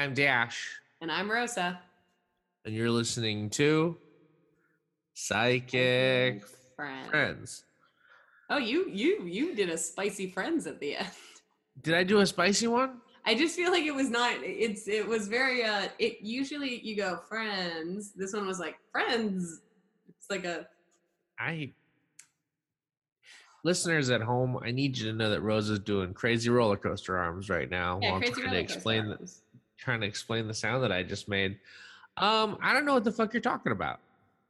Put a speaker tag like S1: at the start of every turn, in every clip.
S1: I'm Dash,
S2: And I'm Rosa.
S1: and you're listening to Psychic
S2: Friend.
S1: Friends.
S2: Oh, you you you did a spicy friends at the end.
S1: Did I do a spicy one?
S2: I just feel like it was not it's it was very uh it usually you go friends. This one was like friends. It's like a
S1: I listeners at home, I need you to know that Rosa's doing crazy roller coaster arms right now
S2: yeah,
S1: while I'm trying to explain
S2: arms.
S1: Trying to explain the sound that I just made. Um, I don't know what the fuck you're talking about,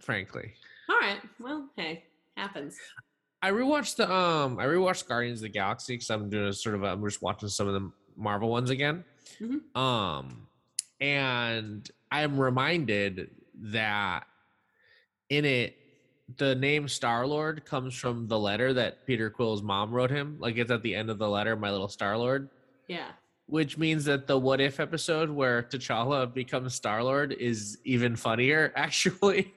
S1: frankly.
S2: All right. Well, hey, happens.
S1: I rewatched the um I rewatched Guardians of the Galaxy because I'm doing a sort of a, I'm just watching some of the Marvel ones again.
S2: Mhm.
S1: Um and I'm reminded that in it the name Star Lord comes from the letter that Peter Quill's mom wrote him. Like it's at the end of the letter, my little Star Lord.
S2: Yeah.
S1: Which means that the what if episode where T'Challa becomes Star Lord is even funnier, actually,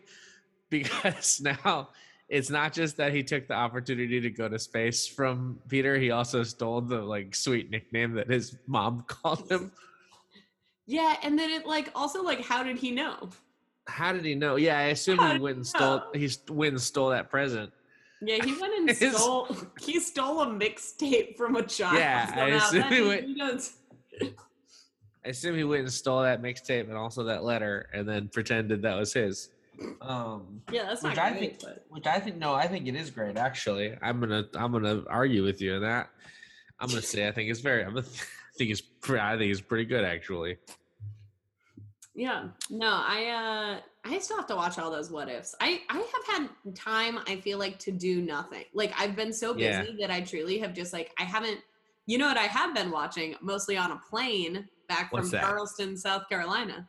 S1: because now it's not just that he took the opportunity to go to space from Peter, he also stole the like sweet nickname that his mom called him.
S2: Yeah, and then it like also like how did he know?
S1: How did he know? Yeah, I assume
S2: How
S1: he went and stole
S2: know?
S1: he went and stole that present.
S2: Yeah, he went and
S1: His-
S2: stole he stole a mixtape from a child.
S1: Yeah, I assume he went-
S2: he does-
S1: I assume he went and stole that mixtape and also that letter and then pretended that was his. Um
S2: Yeah, that's
S1: Which
S2: not
S1: I
S2: great,
S1: think-
S2: but
S1: which I think no, I think it is great. Actually, I'm gonna I'm gonna argue with you on that. I'm gonna say I think it's very. I'm gonna, I think it's pre- I think it's pretty good actually.
S2: Yeah. No, I uh I still have to watch all those what ifs. I I have had time I feel like to do nothing. Like I've been so busy
S1: Yeah.
S2: that I truly have just like I haven't you know what I have been watching mostly on a plane back from
S1: that?
S2: Charleston, South Carolina.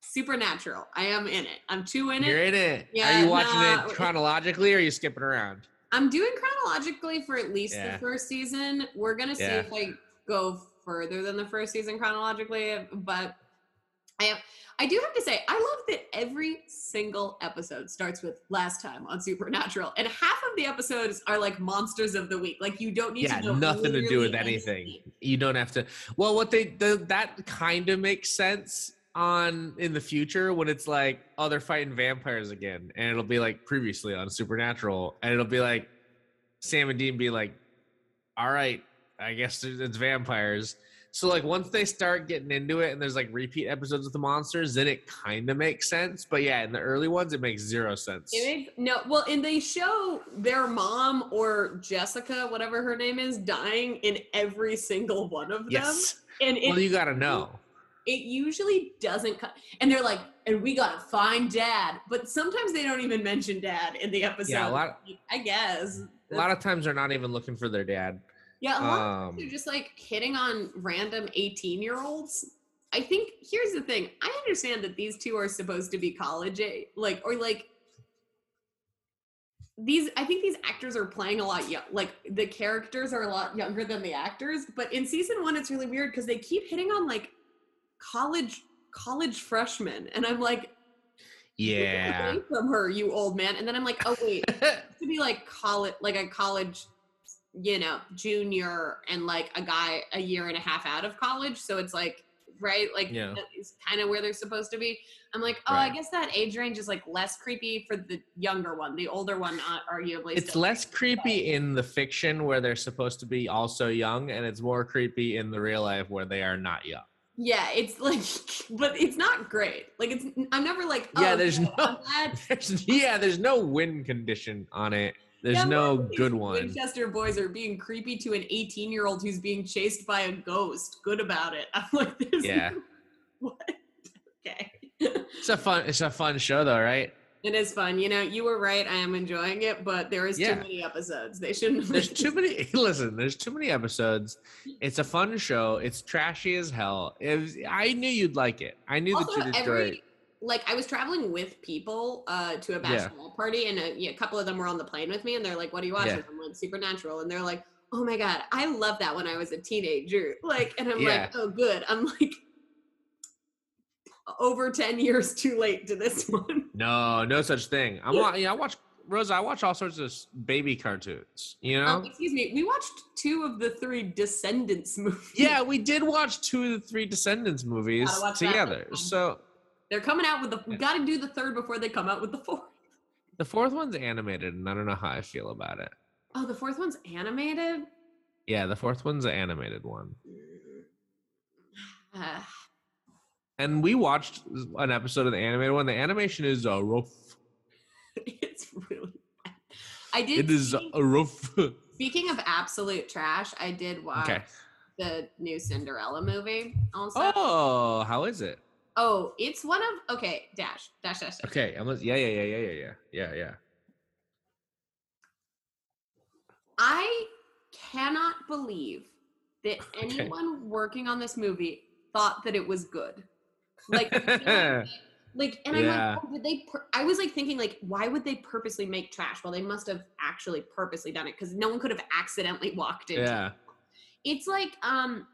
S2: Supernatural. I am in it. I'm too in it.
S1: You're in it.
S2: Yeah,
S1: are you watching
S2: nah,
S1: it chronologically or are you skipping around?
S2: I'm doing chronologically for at least
S1: Yeah.
S2: the first season. We're gonna see
S1: Yeah.
S2: if I go further than the first season chronologically, but I have I do have to say, I love that every single episode starts with last time on Supernatural, and half of the episodes are like monsters of the week. Like you don't need
S1: Yeah,
S2: to know
S1: nothing to do with
S2: literally
S1: anything. You don't have to. Well, what they the, that kind of makes sense on in the future when it's like, oh, they're fighting vampires again, and it'll be like previously on Supernatural, and it'll be like Sam and Dean be like, all right, I guess it's vampires. So like once they start getting into it and there's like repeat episodes with the monsters, then it kind of makes sense. But yeah, in the early ones, it makes zero sense.
S2: It makes, no, well, and they show their mom or Jessica, whatever her name is, dying in every single one of them.
S1: Yes.
S2: And it
S1: Well, you gotta know.
S2: it usually doesn't cut and they're like and we gotta find dad but sometimes they don't even mention dad in the episode
S1: Yeah, a lot.
S2: i guess
S1: A lot of times they're not even looking for their dad.
S2: Yeah a lot of
S1: Um,
S2: times they're just like hitting on random 18 year olds i think here's the thing i understand that these two are supposed to be college age, like or like these i think these actors are playing a lot young like the characters are a lot younger than the actors but in season one it's really weird because they keep hitting on like college college freshmen and i'm like
S1: Yeah.
S2: from her you old man and then i'm like oh wait to be like college like a college you know junior and like a guy a year and a half out of college so it's like right like
S1: Yeah.
S2: is kind of where they're supposed to be i'm like oh
S1: Right.
S2: i guess that age range is like less creepy for the younger one the older one not arguably
S1: it's less creepy in the fiction where they're supposed to be also young, and it's more creepy in the real life where they are not young.
S2: yeah it's like but it's not great like it's i'm never like
S1: Yeah,
S2: oh,
S1: there's
S2: I'm
S1: no- There's, yeah, there's no win condition on it. There's
S2: Yeah,
S1: no good one.
S2: Winchester boys are being creepy to an 18 year old who's being chased by a ghost. Good about it. I'm like, there's
S1: Yeah.
S2: what? Okay.
S1: It's a fun. It's a fun show though, right?
S2: It is fun. You know, you were right. I am enjoying it, but there is
S1: Yeah.
S2: too many episodes. They shouldn't.
S1: There's too many. Listen, there's too many episodes. It's a fun show. It's trashy as hell. It was, I knew you'd like it. I knew
S2: also,
S1: that you'd enjoy
S2: every
S1: it.
S2: Like I was traveling with people uh, to a
S1: Yeah.
S2: bachelor party, and a, yeah, a couple of them were on the plane with me, and they're like, "What are you watching?"
S1: Yeah.
S2: I'm like, "Supernatural," and they're like, "Oh my god, I love that when I was a teenager." Like, and I'm
S1: Yeah.
S2: like, "Oh, good." I'm like, over ten years too late to this one.
S1: No, no such thing. I'm. wa- Yeah, I watch. Rosa, I watch all sorts of baby cartoons. You know.
S2: Um, excuse me. We watched two of the three Descendants movies.
S1: yeah, we did watch two of the three Descendants movies
S2: Gotta watch that
S1: together. So
S2: They're coming out with the. We got to do the third before they come out with the fourth.
S1: the fourth one's animated, and I don't know how I feel about it.
S2: Oh, the fourth one's animated.
S1: Yeah, the fourth one's an animated one.
S2: Uh,
S1: And we watched an episode of the animated one. The animation is uh, rough.
S2: it's really. Bad. I did.
S1: It is
S2: see-
S1: uh, rough.
S2: Speaking of absolute trash, I did watch
S1: okay.
S2: the new Cinderella movie. Also,
S1: Oh, how is it?
S2: Oh, it's one of okay. Dash, dash, dash. dash.
S1: Okay, I'm. Yeah, yeah, yeah, yeah, yeah, yeah, yeah, yeah.
S2: I cannot believe that
S1: Okay.
S2: anyone working on this movie thought that it was good. Like, like, and I'm like, oh, did they? Pur- I was like thinking, like, why would they purposely make trash? Well, they must have actually purposely done it because no one could have accidentally walked into.
S1: yeah.
S2: it. It's like, um,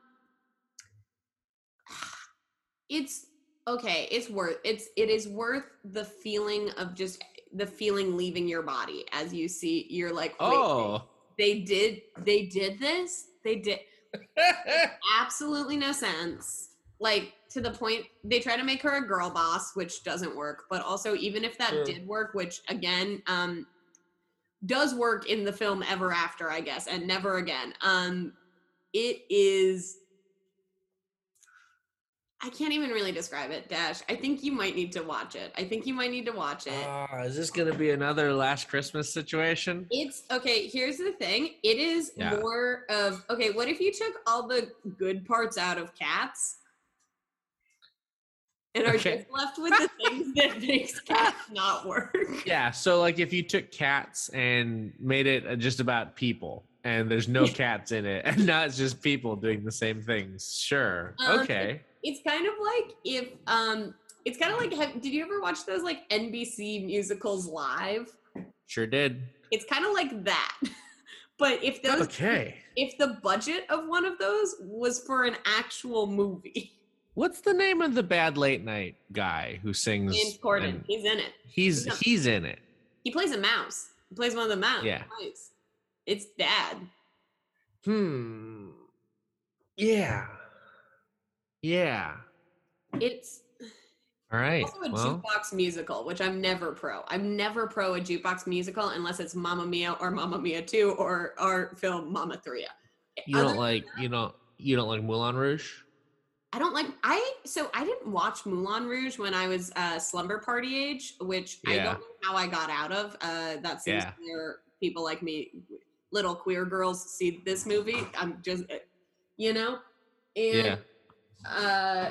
S2: it's okay. It's worth. It's it is worth the feeling of just the feeling leaving your body as you see. You're like, wait,
S1: Oh.
S2: they did they did this they did absolutely no sense like to the point they try to make her a girl boss which doesn't work but also even if that
S1: Sure.
S2: did work which again um does work in the film ever after i guess and never again um it is i can't even really describe it dash i think you might need to watch it i think you might need to watch it
S1: Ah, is this gonna be another last Christmas situation?
S2: It's okay. Here's the thing. It is
S1: Yeah.
S2: more of okay. What if you took all the good parts out of cats, and are
S1: Okay.
S2: just left with the things that makes cats not work?
S1: Yeah. So, like, if you took cats and made it uh, just about people, and there's no cats in it, and now it's just people doing the same things, sure.
S2: Um,
S1: Okay.
S2: It's kind of like if um, it's kind of like. Have, did you ever watch those like NBC musicals live?
S1: Sure did.
S2: It's kind of like that. But if those,
S1: Okay.
S2: if the budget of one of those was for an actual movie,
S1: What's the name of the bad late night guy who sings?
S2: James Corden, he's in it.
S1: He's
S2: Yeah.
S1: he's in it.
S2: He plays a mouse. He plays one of the mouse.
S1: Yeah.
S2: It's dad.
S1: Hmm. Yeah. Yeah.
S2: It's
S1: All right.
S2: also a
S1: Well,
S2: jukebox musical, which I'm never pro. I'm never pro a jukebox musical unless it's Mamma Mia or Mamma Mia 2 or our film Mama 3.
S1: you
S2: Other
S1: don't like
S2: that,
S1: you don't you don't like Moulin Rouge?
S2: I don't like I so I didn't watch Moulin Rouge when I was uh slumber party age, which I don't know how I got out of. Uh that seems
S1: Yeah.
S2: where people like me little queer girls see this movie. I'm just uh, you know? And
S1: Yeah.
S2: Uh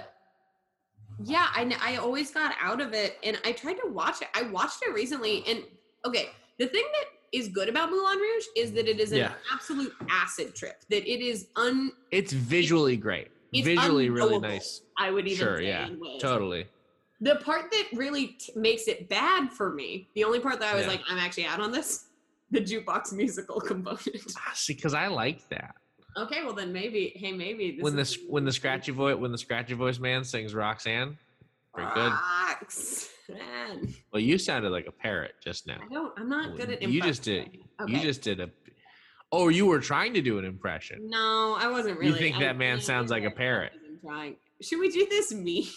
S2: yeah I, I always got out of it and i tried to watch it i watched it recently and okay the thing that is good about moulin rouge is that it is an
S1: Yeah.
S2: absolute acid trip that it is un
S1: It's visually great.
S2: It's
S1: Visually really nice.
S2: i would even
S1: Sure,
S2: say
S1: yeah.
S2: in ways.
S1: Totally.
S2: the part that really t- makes it bad for me the only part that i was
S1: Yeah.
S2: like i'm actually out on this the jukebox musical component
S1: Ah, See, because I like that.
S2: Okay well then maybe hey maybe this
S1: when the
S2: is
S1: when the scratchy voice when the scratchy voice man sings Roxanne, pretty good.
S2: Roxanne.
S1: Well, you sounded like a parrot just now.
S2: i don't i'm not good at
S1: You just did. You just did a. Oh, you were trying to do an impression.
S2: No, I wasn't really.
S1: You think
S2: I
S1: that man sounds like a parrot?
S2: Trying. Should we do this meme?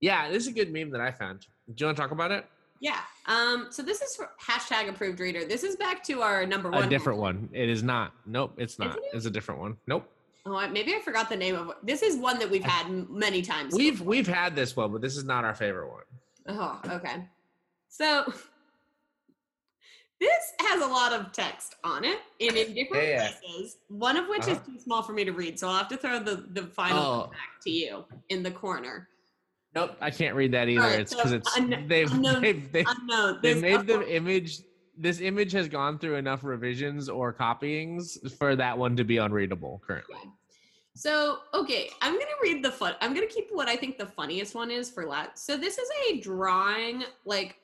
S1: Yeah, this is a good meme that I found. Do you want to talk about it?
S2: Yeah. Um. So this is for hashtag approved reader. This is back to our number one.
S1: A different one. It is not. Nope, it's not.
S2: It?
S1: It's a different one. Nope.
S2: Oh, I- maybe I forgot the name of. it. This is one that we've had many times.
S1: We've we've had this one, but this is not our favorite one.
S2: Oh, okay. So this has a lot of text on it and in different
S1: Yeah,
S2: places. One of which
S1: Uh-huh.
S2: is too small for me to read, so I'll have to throw the the final one
S1: Oh.
S2: back to you in the corner.
S1: Nope, I can't read that either.
S2: Alright,
S1: it's
S2: so
S1: because it's
S2: un-
S1: they've
S2: unknown-
S1: they've they've,
S2: Unknown.
S1: they
S2: There's
S1: made the image. This image has gone through enough revisions or copyings for that one to be unreadable currently.
S2: So, okay, I'm gonna read the fun. I'm gonna keep what I think the funniest one is for last. So, this is a drawing, like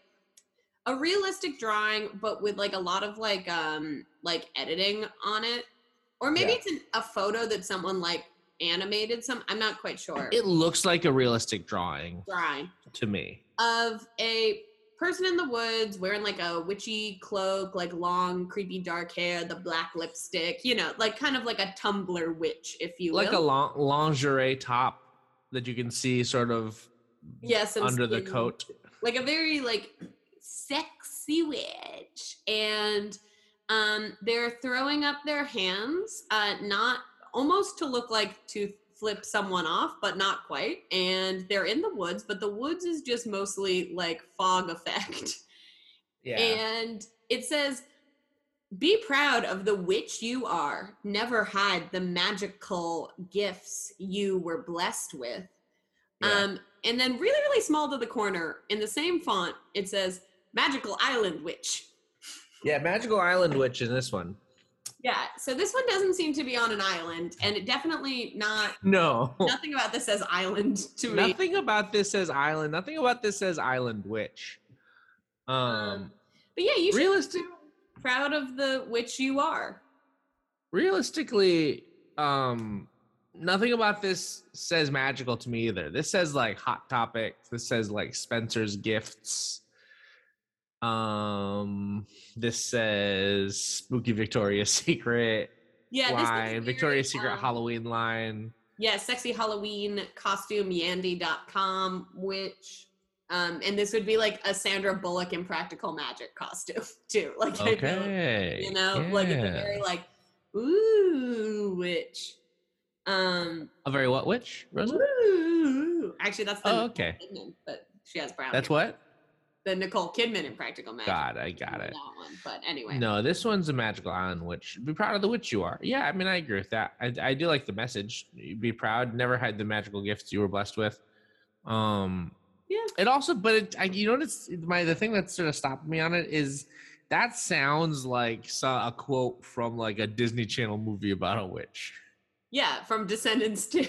S2: a realistic drawing, but with like a lot of like um like editing on it, or maybe
S1: Yeah.
S2: it's an, a photo that someone like animated. Some I'm not quite sure.
S1: It looks like a realistic drawing
S2: drawing
S1: to me.
S2: of a person in the woods wearing like a witchy cloak, like long, creepy dark hair, the black lipstick, you know, like kind of like a Tumblr witch, if you
S1: like a long, lingerie top that you can see sort of
S2: yes, and
S1: under the coat.
S2: like a very like sexy witch and um they're throwing up their hands uh not almost to look like to flip someone off but not quite and they're in the woods but the woods is just mostly like fog effect
S1: Yeah.
S2: and it says be proud of the witch you are never hide the magical gifts you were blessed with
S1: Yeah.
S2: um, and then really, really small to the corner in the same font, it says Magical Island Witch.
S1: yeah, Magical Island Witch in this one.
S2: Yeah, so this one doesn't seem to be on an island, and it definitely not
S1: No.
S2: nothing about this says island to me.
S1: Nothing about this says island. Nothing about this says island witch. Um,
S2: Um, But yeah, you should
S1: realistic
S2: be proud of the witch you are.
S1: realistically, um, nothing about this says magical to me either. This says like hot topics. This says like Spencer's gifts. Um, this says spooky Victoria's Secret
S2: Yeah, this is
S1: line, Victoria's Secret
S2: um,
S1: Halloween line.
S2: Yeah, sexy Halloween costume yandy.com, which um and this would be like a Sandra Bullock in practical magic costume too. Like
S1: Okay,
S2: you know like it's a very like ooh witch um
S1: a very what witch? Rosa?
S2: ooh. actually that's the
S1: Oh, okay.
S2: Kidman, but she has brown
S1: That's
S2: hair.
S1: what.
S2: The nicole kidman in practical magic
S1: God, I got
S2: that
S1: it.
S2: one but anyway
S1: No, this one's a magical island witch. Be proud of the witch you are. Yeah, I mean, I agree with that. I, I do like the message. Be proud. Never hide the magical gifts you were blessed with. Um,
S2: Yeah.
S1: It also, but it, I, you know, it's my the thing that sort of stopped me on it is that sounds like so, a quote from like a Disney Channel movie about a witch.
S2: yeah from descendants too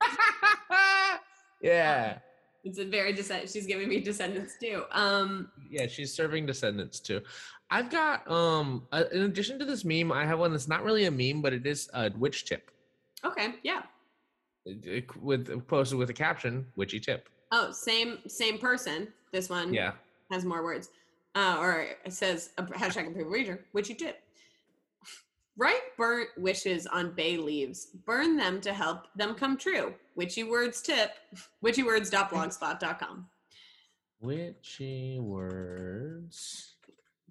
S1: yeah,
S2: it's a very descent. she's giving me descendants too um
S1: yeah, she's serving descendants too. I've got um, uh, in addition to this meme, I have one that's not really a meme, but it is a witch tip.
S2: okay yeah
S1: uh, with posted with a caption witchy tip
S2: Oh, same same person. This one
S1: yeah
S2: has more words. Uh, or it says a hashtag improve reader, which you tip. Write burnt wishes on bay leaves. Burn them to help them come true. Witchy words tip. Witchywords.blogspot.com.
S1: witchy words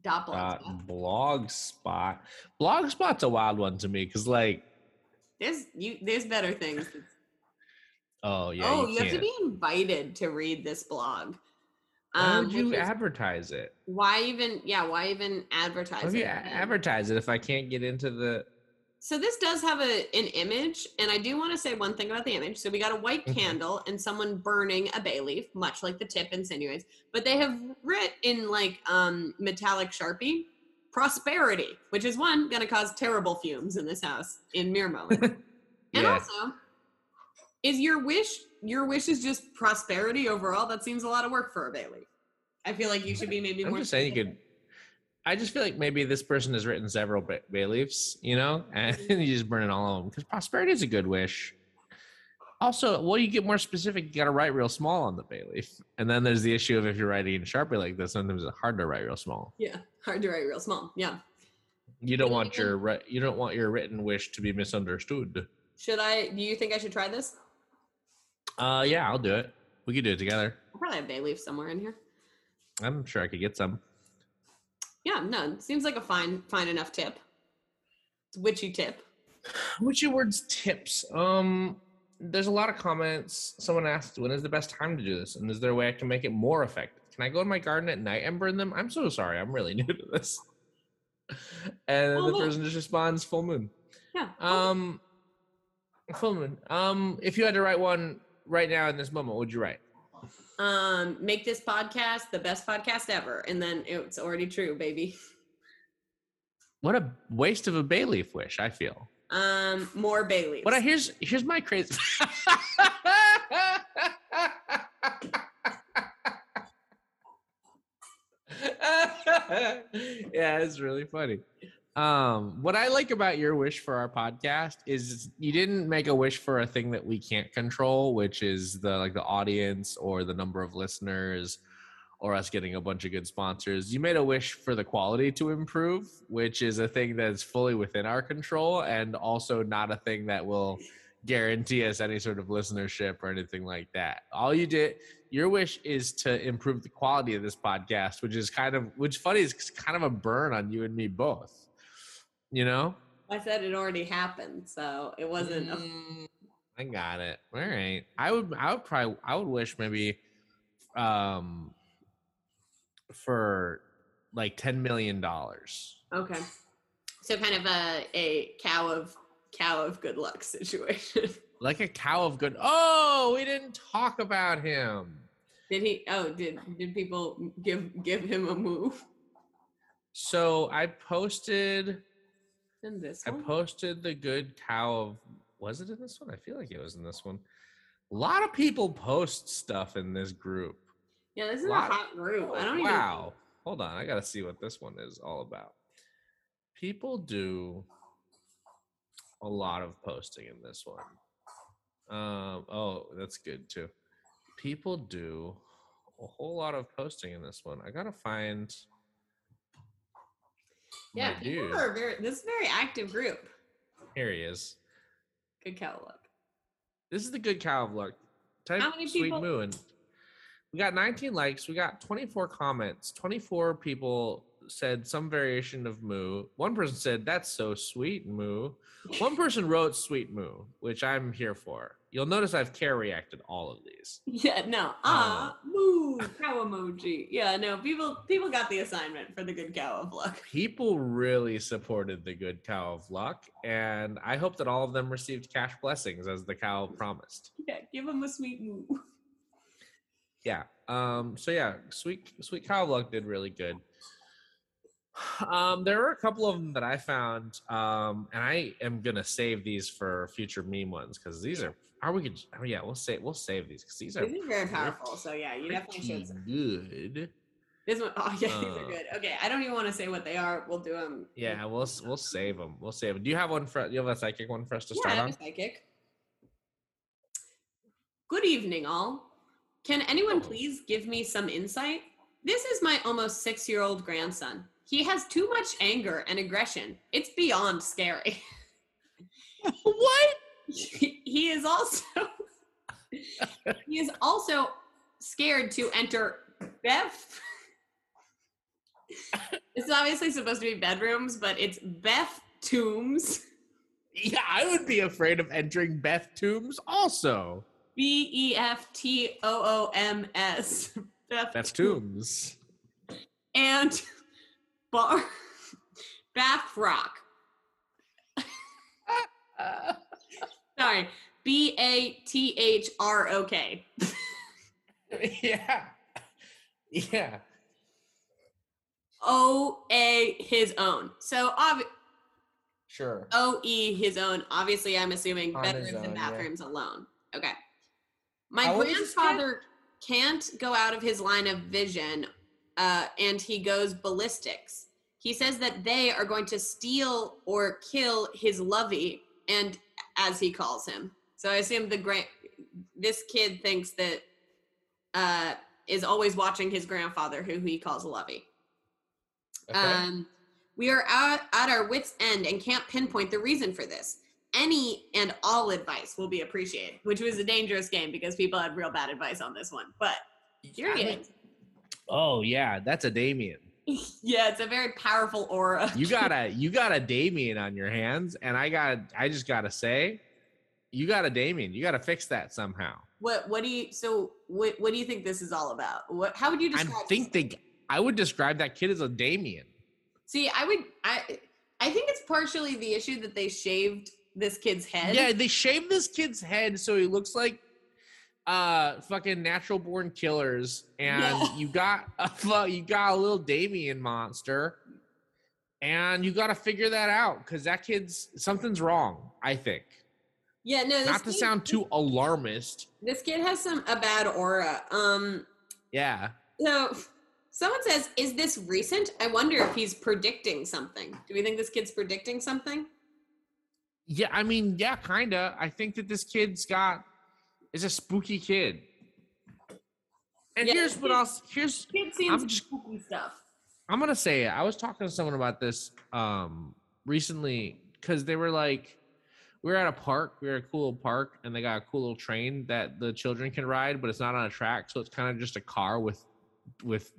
S2: Dot blogspot.
S1: blogspot blogspot's a wild one to me because like
S2: There's you. There's better things.
S1: oh yeah
S2: oh,
S1: you,
S2: you, have to be invited to read this blog.
S1: Why would you
S2: is-
S1: advertise it
S2: why even? Yeah, why even advertise
S1: would
S2: it? And-
S1: advertise it if i can't get into the
S2: So this does have a an image, and I do want to say one thing about the image. So we got a white
S1: Mhm.
S2: candle and someone burning a bay leaf, much like the tip insinuates. But they have writ in like um metallic sharpie, prosperity, which is one gonna cause terrible fumes in this house in mere moment. and also, is your wish your wish is just prosperity overall? That seems a lot of work for a bay leaf. I feel like you should be maybe
S1: i'm
S2: more.
S1: just saying you could i just feel like maybe this person has written several bay, bay leaves you know and you just burn it all of them because prosperity is a good wish also well you get more specific you got to write real small on the bay leaf and then there's the issue of if you're writing in sharpie like this sometimes it's hard to write real small
S2: Yeah, hard to write real small. Yeah.
S1: you don't want your you don't want your written wish to be misunderstood
S2: Should I? Do you think I should try this?
S1: Uh yeah i'll do it we could do it together
S2: I probably have bay leaf somewhere in here.
S1: i'm sure i could get some
S2: Yeah, no, seems like a fine, fine enough tip. It's a witchy tip.
S1: witchy words tips um there's a lot of comments someone asked when is the best time to do this and is there a way i can make it more effective can i go in my garden at night and burn them i'm so sorry i'm really new to this and then
S2: Full
S1: the
S2: moon.
S1: person just responds full moon
S2: Yeah.
S1: um full moon um if you had to write one right now in this moment would you write
S2: um, make this podcast the best podcast ever, and then it's already true, baby.
S1: what a waste of a bay leaf wish i feel
S2: Um, more bay leaves.
S1: But I, here's here's my crazy. yeah, it's really funny. Um, what I like about your wish for our podcast is you didn't make a wish for a thing that we can't control, which is the like the audience or the number of listeners or us getting a bunch of good sponsors. You made a wish for the quality to improve, which is a thing that's fully within our control and also not a thing that will guarantee us any sort of listenership or anything like that. All you did, your wish is to improve the quality of this podcast, which is kind of, which funny is kind of a burn on you and me both. You know?
S2: I said it already happened, so it wasn't.
S1: Mm, I got it. All right. I would, I would probably, I would wish maybe, um, for like ten million dollars.
S2: Okay. So kind of a a cow of cow of good luck situation.
S1: Like a cow of good. Oh, we didn't talk about him.
S2: Did he? Oh, did did people give give him a move?
S1: So I posted.
S2: In this
S1: I posted the good cow of. Was it in this one? I feel like it was in this one. A lot of people post stuff in this group.
S2: yeah, this is
S1: lot-
S2: a hot group. I don't
S1: wow. Hold on. I got to see what this one is all about. People do a lot of posting in this one. Um, oh, that's good too. People do a whole lot of posting in this one. I got to find.
S2: Yeah,
S1: my
S2: people
S1: dude.
S2: are very. This is a very active group.
S1: Here he is.
S2: Good cow luck.
S1: This is the good cow of luck. Type
S2: How many
S1: sweet
S2: people-
S1: moo and we got 19 likes. We got 24 comments. 24 people said some variation of moo. One person said that's so sweet moo. One person wrote sweet moo, which I'm here for. You'll notice I've care reacted all of these.
S2: Yeah, no. Ah, moo, cow emoji. Yeah, no. People people got the assignment for the good cow of luck.
S1: People really supported the good cow of luck, and I hope that all of them received cash blessings as the cow promised.
S2: Yeah, give them a sweet moo.
S1: yeah um so yeah sweet sweet cow of luck did really good um there are a couple of them that i found um and i am gonna save these for future meme ones because these are are we could oh yeah we'll save we'll save these because these are
S2: This is very powerful. So yeah, you definitely should.
S1: good
S2: This one, oh yeah, these are
S1: Uh,
S2: good. Okay, I don't even want to say what they are. We'll do them.
S1: yeah we'll we'll save them we'll save them do you have one for you have a psychic one for us to
S2: Yeah,
S1: start on
S2: psychic. Good evening, all. Can anyone
S1: Oh.
S2: please give me some insight? This is my almost six year old grandson. He has too much anger and aggression. It's beyond scary.
S1: what
S2: he is also he is also scared to enter Beth. it's obviously supposed to be bedrooms, but it's Beth Tombs.
S1: yeah i would be afraid of entering beth tombs also
S2: B E F T O O M S. Beth
S1: beth tombs
S2: And Bar Bath Rock. Sorry. B A T H R O K.
S1: yeah. Yeah.
S2: O A his own. So obvi-
S1: Sure.
S2: O E his own. Obviously, I'm assuming
S1: On
S2: bedrooms and
S1: own, yeah.
S2: bathrooms alone. Okay. My
S1: How old is this kid?
S2: grandfather can't go out of his line of vision, uh, and he goes ballistics. He says that they are going to steal or kill his lovey, and as he calls him. So I assume the grand this kid thinks that uh, is always watching his grandfather, who he calls lovey.
S1: Okay.
S2: Um, we are at, at our wits' end and can't pinpoint the reason for this. Any and all advice will be appreciated, which was a dangerous game because people had real bad advice on this one. But here he
S1: I
S2: is.
S1: oh yeah, that's a Damien.
S2: yeah, it's a very powerful aura.
S1: You got a you got a Damien on your hands, and I got I just gotta say, you got a Damien. You gotta fix that somehow.
S2: What what do you so what what do you think this is all about? What how would you
S1: I
S2: describe
S1: think
S2: this?
S1: they I would describe that kid as a Damien.
S2: See, I would I I think it's partially the issue that they shaved this kid's head.
S1: Yeah, they shaved this kid's head so he looks like uh fucking natural born killers and
S2: Yeah.
S1: you got a you got a little Damien monster and you got to figure that out cuz that kid's something's wrong, I think.
S2: Yeah, no, this
S1: Not to
S2: kid-
S1: sound too alarmist.
S2: this kid has some a bad aura. Um
S1: Yeah.
S2: So someone says, "Is this recent?" I wonder if he's predicting something. Do we think this kid's predicting something?
S1: Yeah, I mean, yeah, kind of. I think that this kid's got is a spooky kid. And
S2: Yeah,
S1: here's what else. Here's
S2: Kids seeing
S1: I'm
S2: some
S1: just-
S2: spooky stuff.
S1: I'm gonna say it. I was talking to someone about this um recently because they were like, we were at a park, we were at a cool little park, and they got a cool little train that the children can ride, but it's not on a track, so it's kind of just a car with with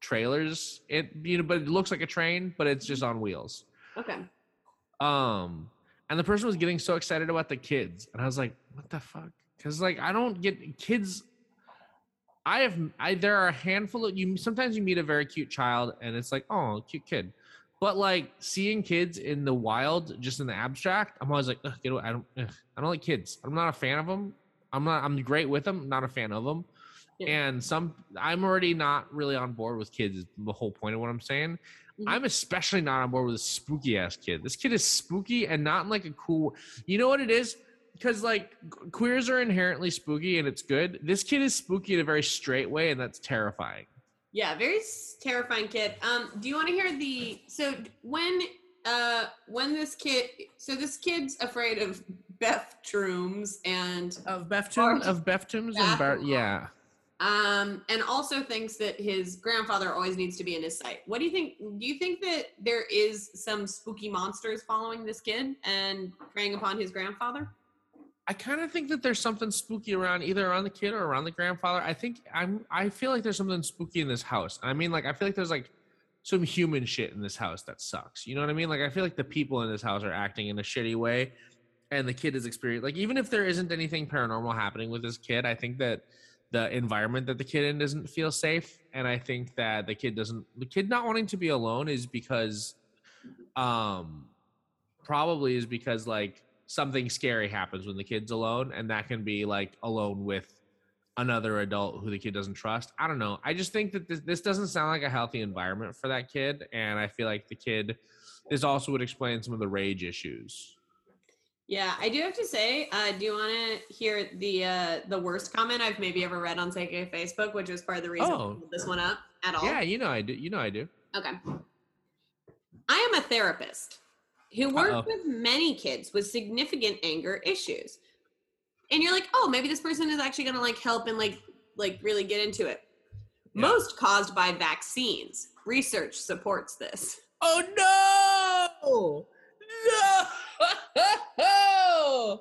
S1: trailers. It you know, but it looks like a train, but it's just on wheels.
S2: Okay.
S1: Um, and the person was getting so excited about the kids, and I was like, "What the fuck?" Because like I don't get kids. I have I there are a handful of you. Sometimes you meet a very cute child, and it's like, "Oh, cute kid," but like seeing kids in the wild, just in the abstract, I'm always like, Ugh, get away. I don't, ugh, I don't like kids. I'm not a fan of them. I'm not. I'm great with them. Not a fan of them.
S2: Yeah.
S1: And some, I'm already not really on board with kids. Is the whole point of what I'm saying.
S2: Mhm.
S1: I'm especially not on board with a spooky ass kid. This kid is spooky and not in like a cool. You know what it is? Because like queers are inherently spooky and it's good. This kid is spooky in a very straight way, and that's terrifying.
S2: Yeah, very terrifying kid. Um, do you want to hear the so when uh when this kid so this kid's afraid of Beth Trooms and
S1: Of
S2: Bart-
S1: Beftoons, of Beftoons and Bar- yeah.
S2: um and also thinks that his grandfather always needs to be in his sight. What do you think? Do you think that there is some spooky monsters following this kid and preying upon his grandfather?
S1: I kind of think that there's something spooky around either around the kid or around the grandfather. I think I'm I feel like there's something spooky in this house. I mean, like I feel like there's like some human shit in this house that sucks. You know what I mean? Like I feel like the people in this house are acting in a shitty way and the kid is experiencing like even if there isn't anything paranormal happening with this kid, I think that the environment that the kid in doesn't feel safe and I think that the kid doesn't the kid not wanting to be alone is because um probably is because like something scary happens when the kid's alone and that can be like alone with another adult who the kid doesn't trust i don't know i just think that this, this doesn't sound like a healthy environment for that kid and i feel like the kid this also would explain some of the rage issues
S2: Yeah, I do have to say, uh, do you want to hear the uh, the worst comment I've maybe ever read on Psyche Facebook, which was part of the reason I
S1: Oh.
S2: pulled this one up at all?
S1: yeah you know i do you know i do
S2: Okay. I am a therapist who worked
S1: Uh-oh.
S2: with many kids with significant anger issues. And you're like, oh, maybe this person is actually going to like help and like like really get into it.
S1: Yeah.
S2: Most caused by vaccines. Research supports this.
S1: oh no no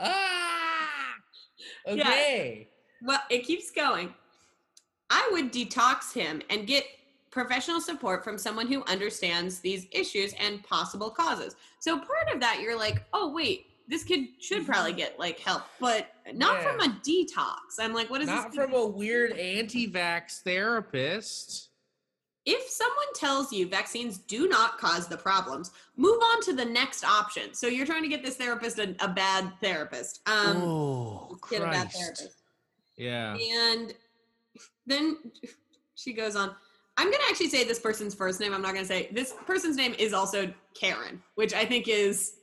S1: ah okay
S2: Well, it keeps going. I would detox him and get professional support from someone who understands these issues and possible causes. So part of that, you're like, oh wait, this kid should probably get like help, but not from a detox. I'm like, what is
S1: not
S2: this?
S1: from a weird anti-vax therapist
S2: if someone tells you vaccines do not cause the problems, move on to the next option. So you're trying to get this therapist a, a bad therapist. Um,
S1: oh
S2: get a bad therapist.
S1: yeah
S2: And then she goes on. I'm gonna actually say this person's first name. I'm not gonna say this person's name is also Karen, which I think is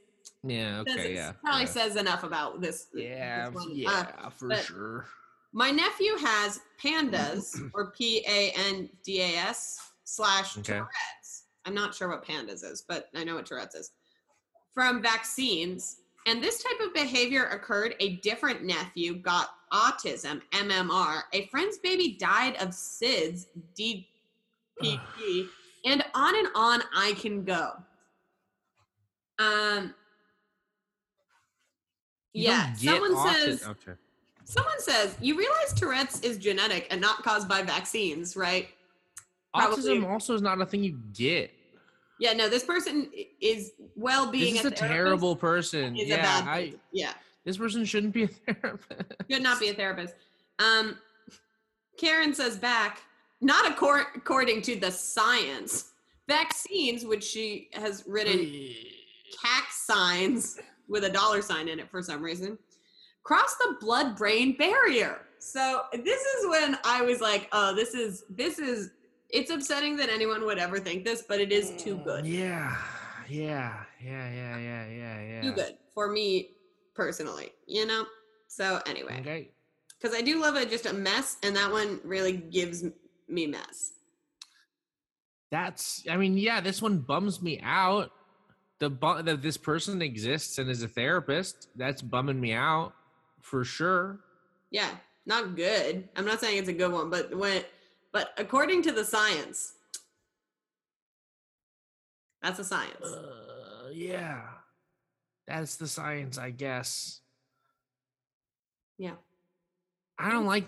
S1: yeah
S2: says-
S1: okay yeah
S2: probably
S1: yeah.
S2: says enough about this.
S1: Yeah,
S2: this one. Uh,
S1: yeah, for sure.
S2: my nephew has pandas or P A N D A S slash
S1: Okay.
S2: Tourette's. I'm not sure what pandas is, but I know what Tourette's is. From vaccines. And this type of behavior occurred. A different nephew got autism, MMR. A friend's baby died of SIDS, And on and on I can go. Um,
S1: You
S2: yeah, someone says
S1: okay.
S2: Someone says, you realize Tourette's is genetic and not caused by vaccines, right? Probably-
S1: Autism also is not a thing you get.
S2: Yeah, no, this person is well being
S1: This is a terrible person.
S2: is
S1: Yeah,
S2: a bad
S1: I.
S2: Yeah,
S1: this person shouldn't be a therapist.
S2: should not be a therapist. Um, Karen says back, not accor- according to the science. Vaccines, which she has written cac signs with a dollar sign in it for some reason, cross the blood brain barrier. So this is when I was like, oh, this is this is it's upsetting that anyone would ever think this, but it is too good.
S1: Yeah, yeah, yeah, yeah, yeah, yeah, yeah.
S2: Too good for me personally, you know? So anyway,
S1: Okay.
S2: because I do love it just a mess, and that one really gives me mess.
S1: That's. I mean, yeah, this one bums me out. The bu- that this person exists and is a therapist. That's bumming me out for sure.
S2: Yeah. not good. I'm not saying it's a good one, but when but according to the science, that's a science.
S1: Uh, yeah. That's the science, I guess.
S2: Yeah.
S1: I don't like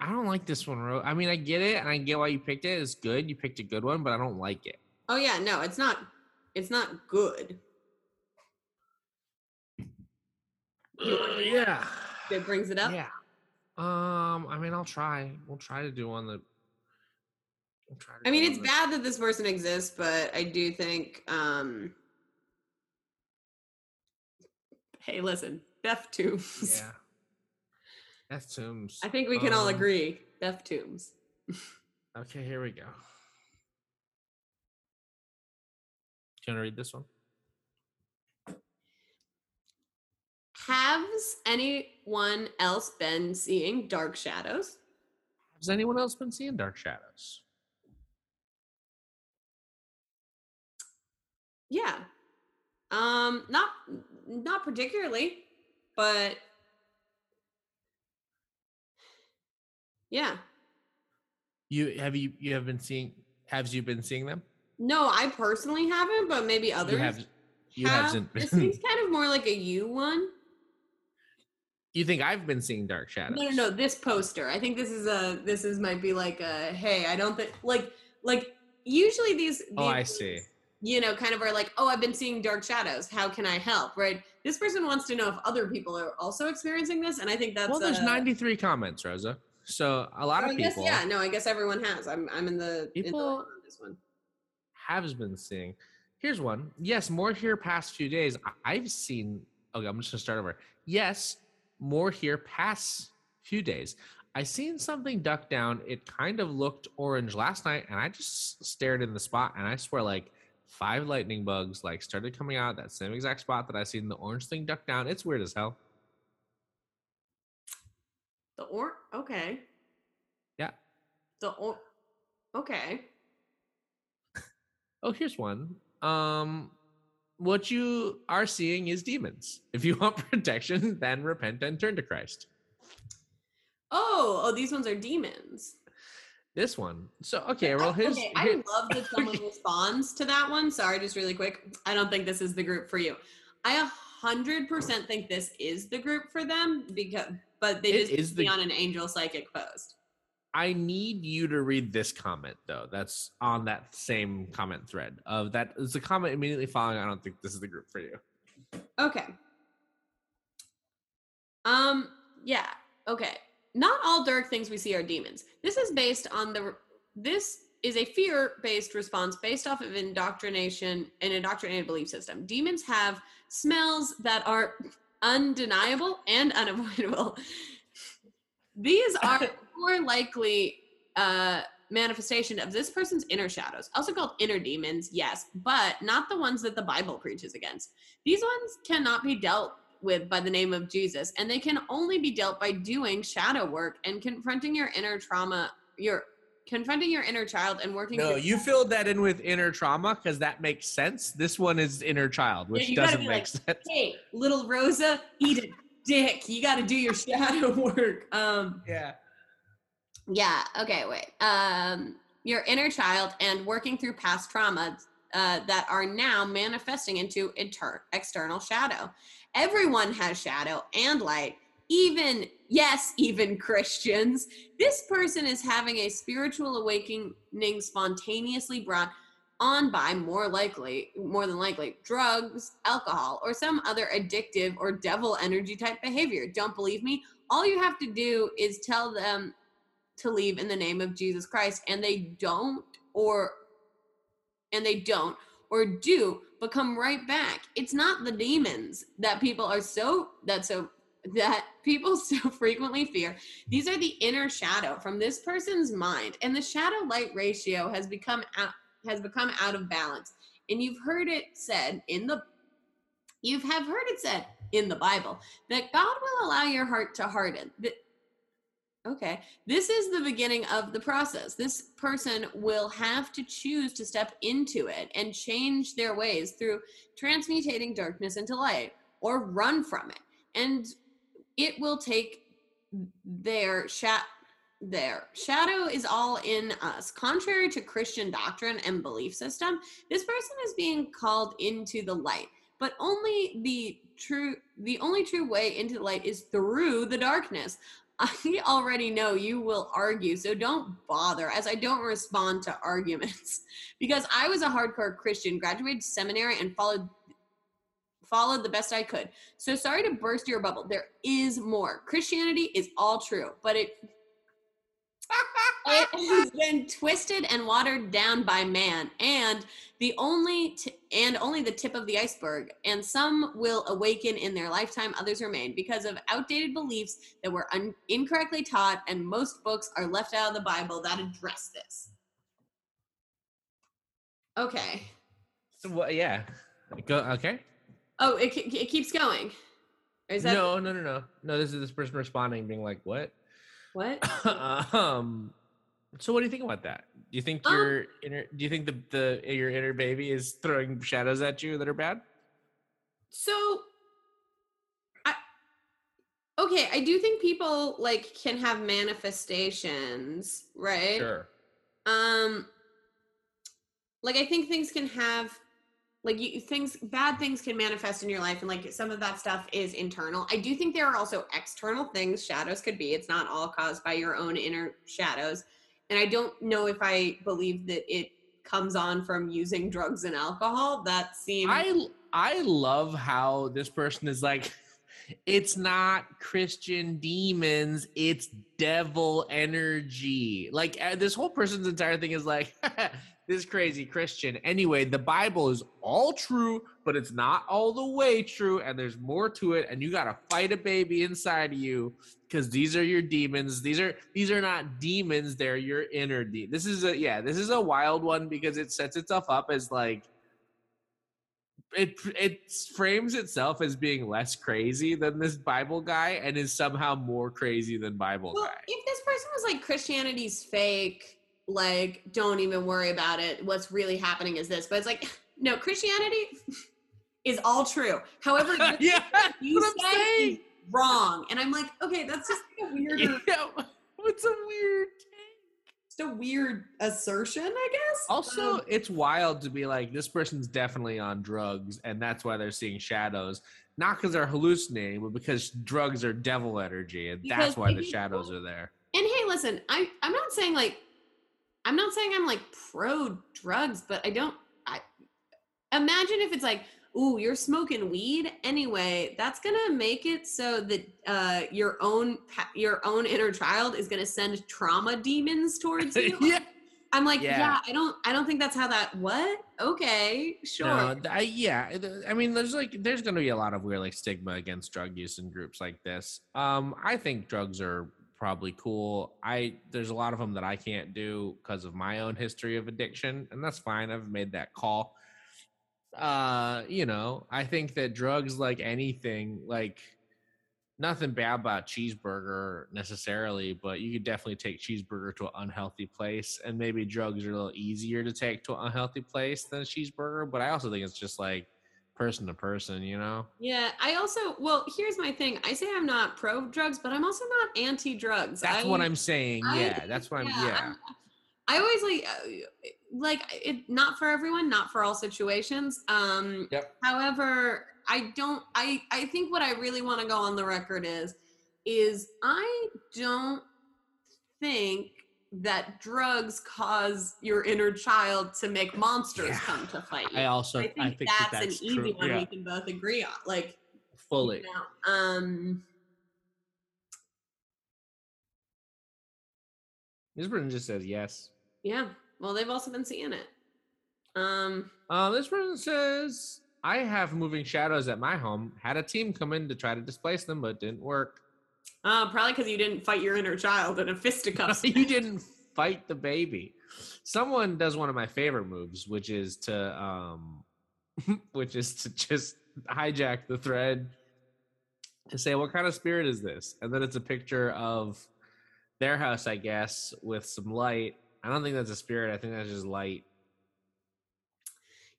S1: I don't like this one, Ro. I mean, I get it and I get why you picked it. It's good. You picked a good one, but I don't like it.
S2: Oh yeah, no, it's not it's not good.
S1: Uh, yeah.
S2: It brings it up.
S1: Yeah. Um, I mean, I'll try. We'll try to do one that we'll try to
S2: I mean, it's
S1: that-
S2: bad that this person exists, but I do think um Hey, listen, Deaf Tombs.
S1: Yeah. That's Tombs.
S2: I think we can all
S1: Um,
S2: agree. Deaf Tombs.
S1: Okay, here we go. Do you want to read this one?
S2: Has anyone else been seeing Dark Shadows?
S1: Has anyone else been seeing Dark Shadows?
S2: Yeah. Um not not particularly, but yeah.
S1: You have you you have been seeing have you been seeing them?
S2: No, I personally haven't, but maybe others
S1: You have you
S2: have.
S1: haven't
S2: This seems kind of more like a you one.
S1: You think I've been seeing Dark Shadows?
S2: No, no, no. This poster. I think this is a. This is might be like a. Hey, I don't think like like. Usually these.
S1: Oh, I
S2: these
S1: see.
S2: You know, kind of are like, oh, I've been seeing dark shadows. How can I help? Right. This person wants to know if other people are also experiencing this, and I think that's.
S1: well, there's
S2: uh,
S1: 93 comments, Rosa. So a lot of
S2: I guess
S1: people
S2: yeah. No, I guess everyone has. I'm I'm in the in the
S1: People-
S2: on this one.
S1: have been seeing. Here's one. Yes, more here past few days. I've seen. Okay, I'm just gonna start over. Yes, more here past few days. I seen something duck down. It kind of looked orange last night, and I just stared in the spot, and I swear, like five lightning bugs like started coming out that same exact spot that I seen the orange thing duck down. It's weird as hell.
S2: Or okay.
S1: Yeah.
S2: The or okay.
S1: Oh, here's one. Um, what you are seeing is demons. If you want protection, then repent and turn to Christ.
S2: Oh, oh, these ones are demons.
S1: This one. So okay, well here's
S2: okay, I love that someone responds to that one. Sorry, just really quick. I don't think this is the group for you. I a hundred percent think this is the group for them because, but they
S1: It
S2: just
S1: is the-
S2: on an angel psychic post.
S1: I need you to read this comment though. That's on that same comment thread of that is the comment immediately following. I don't think this is the group for you.
S2: Okay. Um. Yeah. Okay. Not all dark things we see are demons. This is based on the. This is a fear-based response based off of indoctrination an indoctrinated belief system. Demons have smells that are undeniable and unavoidable. These are more likely uh, manifestation of this person's inner shadows, also called inner demons, yes, but not the ones that the Bible preaches against. These ones cannot be dealt with by the name of Jesus, and they can only be dealt by doing shadow work and confronting your inner trauma, your confronting your inner child and working.
S1: No, you filled that in with inner trauma because that makes sense. This one is inner child, which
S2: gotta
S1: doesn't make
S2: like,
S1: sense.
S2: Hey, little Rosa, eat a dick. You got to do your shadow work. Um.
S1: Yeah.
S2: Yeah. Okay. Wait. Um, your inner child and working through past traumas uh, that are now manifesting into inter- external shadow. Everyone has shadow and light. Even yes, even Christians. This person is having a spiritual awakening spontaneously brought on by more likely, more than likely, drugs, alcohol, or some other addictive or devil energy type behavior. Don't believe me? All you have to do is tell them to leave in the name of Jesus Christ and they don't or and they don't or do but come right back it's not the demons that people are so that so that people so frequently fear these are the inner shadow from this person's mind and the shadow light ratio has become out has become out of balance and you've heard it said in the you have heard it said in the bible that god will allow your heart to harden okay this is the beginning of the process. This person will have to choose to step into it and change their ways through transmutating darkness into light or run from it. And it will take their shat their shadow is all in us. Contrary to Christian doctrine and belief system, this person is being called into the light. But only the true the only true way into the light is through the darkness. I already know you will argue, so don't bother, as I don't respond to arguments. because I was a hardcore Christian, graduated seminary, and followed followed the best I could. So sorry to burst your bubble. There is more. Christianity is all true, but it it has been twisted and watered down by man and the only t- and only the tip of the iceberg and some will awaken in their lifetime others remain because of outdated beliefs that were un- incorrectly taught and most books are left out of the bible that address this okay
S1: So what? Yeah. Go. Okay.
S2: Oh it, it keeps going Or is that
S1: no, no, no, no, no. This is this person responding, being like, "What?"
S2: what
S1: um. So, what do you think about that? Do you think
S2: Um,
S1: your inner? Do you think the the your inner baby is throwing shadows at you that are bad?
S2: So I okay, I do think people like can have manifestations, right?
S1: Sure.
S2: Um like I think things can have like you things bad things can manifest in your life and like some of that stuff is internal. I do think there are also external things shadows could be. It's not all caused by your own inner shadows. And I don't know if I believe that it comes on from using drugs and alcohol. That seems
S1: I I love how this person is like, it's not Christian demons, it's devil energy. Like uh, this whole person's entire thing is like, this crazy Christian. Anyway, the Bible is all true, but it's not all the way true, and there's more to it, and you gotta fight a baby inside of you because these are your demons. These are these are not demons, they're your inner de- This is a yeah, this is a wild one because it sets itself up as like it it frames itself as being less crazy than this Bible guy and is somehow more crazy than Bible
S2: Well,
S1: guy.
S2: if this person was like Christianity's fake, like don't even worry about it. What's really happening is this, but it's like no, Christianity is all true. However,
S1: yeah,
S2: you say wrong, and I'm like, okay, that's just like a weird,
S1: Yeah, what's a weird?
S2: Just a weird assertion, I guess.
S1: Also,
S2: Um,
S1: it's wild to be like this person's definitely on drugs, and that's why they're seeing shadows. Not because they're hallucinating, but because drugs are devil energy, and that's why the shadows are there.
S2: and hey, listen, I I'm not saying like I'm not saying I'm like pro drugs, but I don't I imagine if it's like, ooh, you're smoking weed anyway, that's gonna make it so that uh your own your own inner child is gonna send trauma demons towards you.
S1: yeah,
S2: I'm like,
S1: Yeah.
S2: yeah. I don't I don't think that's how that what? Okay, sure.
S1: No, I, yeah. I mean, there's like there's going to be a lot of weird like stigma against drug use in groups like this. Um, I think drugs are probably cool. I there's a lot of them that I can't do because of my own history of addiction, and that's fine. I've made that call. Uh, you know, I think that drugs, like anything, like nothing bad about cheeseburger necessarily, but you could definitely take cheeseburger to an unhealthy place, and maybe drugs are a little easier to take to an unhealthy place than a cheeseburger. But I also think it's just like person to person, you know.
S2: Yeah, I also well, here's my thing. I say I'm not pro drugs, but I'm also not anti drugs.
S1: That's what I'm saying.
S2: I-
S1: yeah, that's what I'm. Yeah,
S2: I'm- I always like uh, like it not for everyone, not for all situations. Um
S1: Yep.
S2: however, I don't I I think what I really want to go on the record is is I don't think that drugs cause your inner child to make monsters
S1: Yeah.
S2: come to fight you.
S1: I also
S2: I think,
S1: I think
S2: that's,
S1: that that's
S2: an easy one
S1: Yeah,
S2: we can both agree on. Like
S1: fully.
S2: you know, um
S1: This person just says yes.
S2: yeah. Well, they've also been seeing it. Um
S1: Uh, this person says, I have moving shadows at my home. Had a team come in to try to displace them, but didn't work.
S2: Uh, probably because you didn't fight your inner child in a fisticuffs.
S1: you didn't fight the baby. Someone does one of my favorite moves, which is to um which is to just hijack the thread to say what kind of spirit is this? And then it's a picture of their house, I guess, with some light. I don't think that's a spirit. I think that's just light.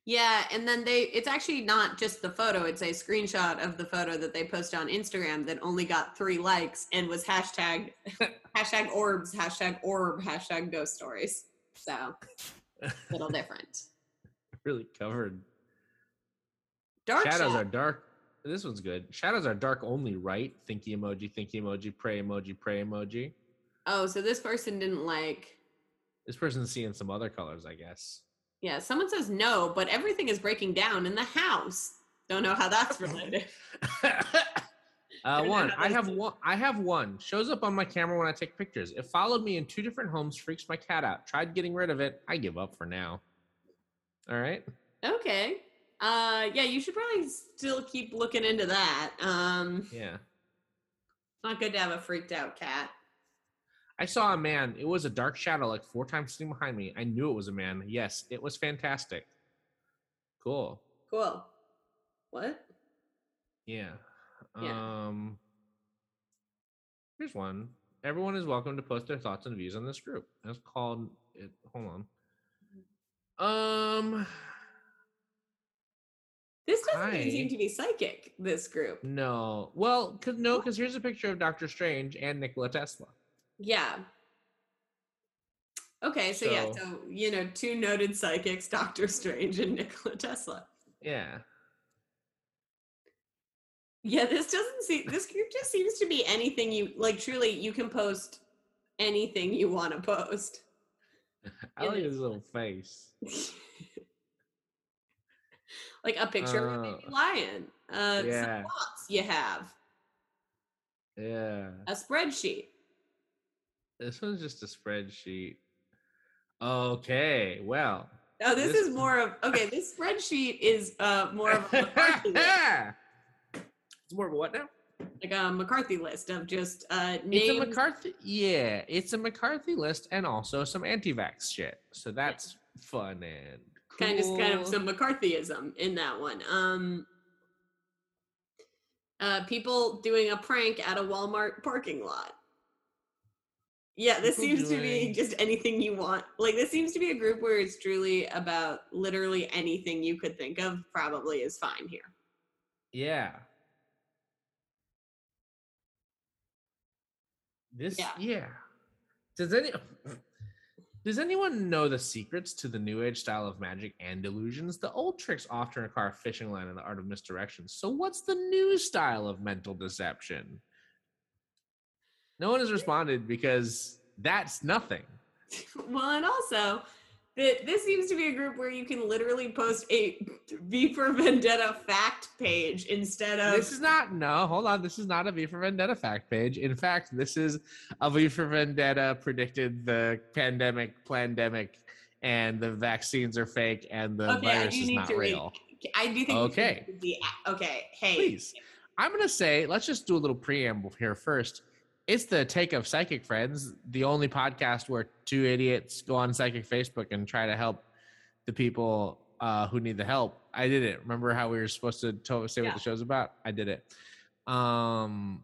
S2: Yeah, and then they it's actually not just the photo, it's a screenshot of the photo that they posted on Instagram that only got three likes and was hashtag hashtag orbs, hashtag orb, hashtag ghost stories. So a little different.
S1: Really covered.
S2: Dark
S1: Shadows
S2: shadow.
S1: are dark. This one's good. Shadows are dark only, right? Thinky emoji, thinky emoji, pray emoji, pray emoji.
S2: Oh, so this person didn't like
S1: This person's seeing some other colors, I guess.
S2: yeah, someone says no, but everything is breaking down in the house. Don't know how that's related.
S1: uh, one. I have one. I have one. Shows up on my camera when I take pictures. It followed me in two different homes. Freaks my cat out. Tried getting rid of it. I give up for now. All right.
S2: Okay. Uh yeah, you should probably still keep looking into that. Um
S1: Yeah.
S2: it's not good to have a freaked out cat.
S1: I saw a man. It was a dark shadow, like four times sitting behind me. I knew it was a man. Yes, it was fantastic. Cool.
S2: Cool. What?
S1: Yeah.
S2: Yeah.
S1: Um. Here's one. Everyone is welcome to post their thoughts and views on this group. It's called. It, hold on. Um.
S2: This doesn't even seem to be psychic, this group.
S1: No. Well, cause no, because here's a picture of Doctor Strange and Nikola Tesla.
S2: Yeah. Okay, so, yeah,
S1: So-
S2: so you know, two noted psychics, Doctor Strange and Nikola Tesla.
S1: Yeah.
S2: Yeah, this doesn't seem this group just seems to be anything you like truly you can post anything you want to post.
S1: I like
S2: is.
S1: his little face.
S2: like a picture of a baby lion. Uh some
S1: yeah.
S2: thoughts you have.
S1: Yeah.
S2: A spreadsheet.
S1: This one's just a spreadsheet. Okay. Well.
S2: Oh, this,
S1: This-
S2: is more of okay. This spreadsheet is uh more of a McCarthy list,
S1: it's more of a what now?
S2: like a McCarthy list of just uh
S1: It's a
S2: names.
S1: McCarthy. Yeah, it's a McCarthy list and also some anti-vax shit. So that's fun and cool.
S2: kind of just kind of some McCarthyism in that one. Um, uh, people doing a prank at a Walmart parking lot. Yeah, this seems to be just anything you want. Like this seems to be a group where it's truly about literally anything you could think of. Probably is fine here.
S1: Yeah. This
S2: Yeah.
S1: yeah. Does any does anyone know the secrets to the new age style of magic and illusions? The old tricks often require fishing line and the art of misdirection. So what's the new style of mental deception? No one has responded because that's nothing.
S2: well, and also that this seems to be a group where you can literally post a V for Vendetta fact page instead of
S1: This is not no, hold on. This is not a V for Vendetta fact page. In fact, this is a V for Vendetta predicted the pandemic, pandemic, and the vaccines are fake and the
S2: Okay,
S1: virus is not
S2: read-
S1: real.
S2: I do think.
S1: Okay.
S2: The, okay. Hey.
S1: Please. I'm gonna say, let's just do a little preamble here first. It's the Take of Psychic Friends, the only podcast where two idiots go on Psychic Facebook and try to help the people uh, who need the help. I did it. Remember how we were supposed to to- say
S2: Yeah.
S1: what the show's about? I did it. Um,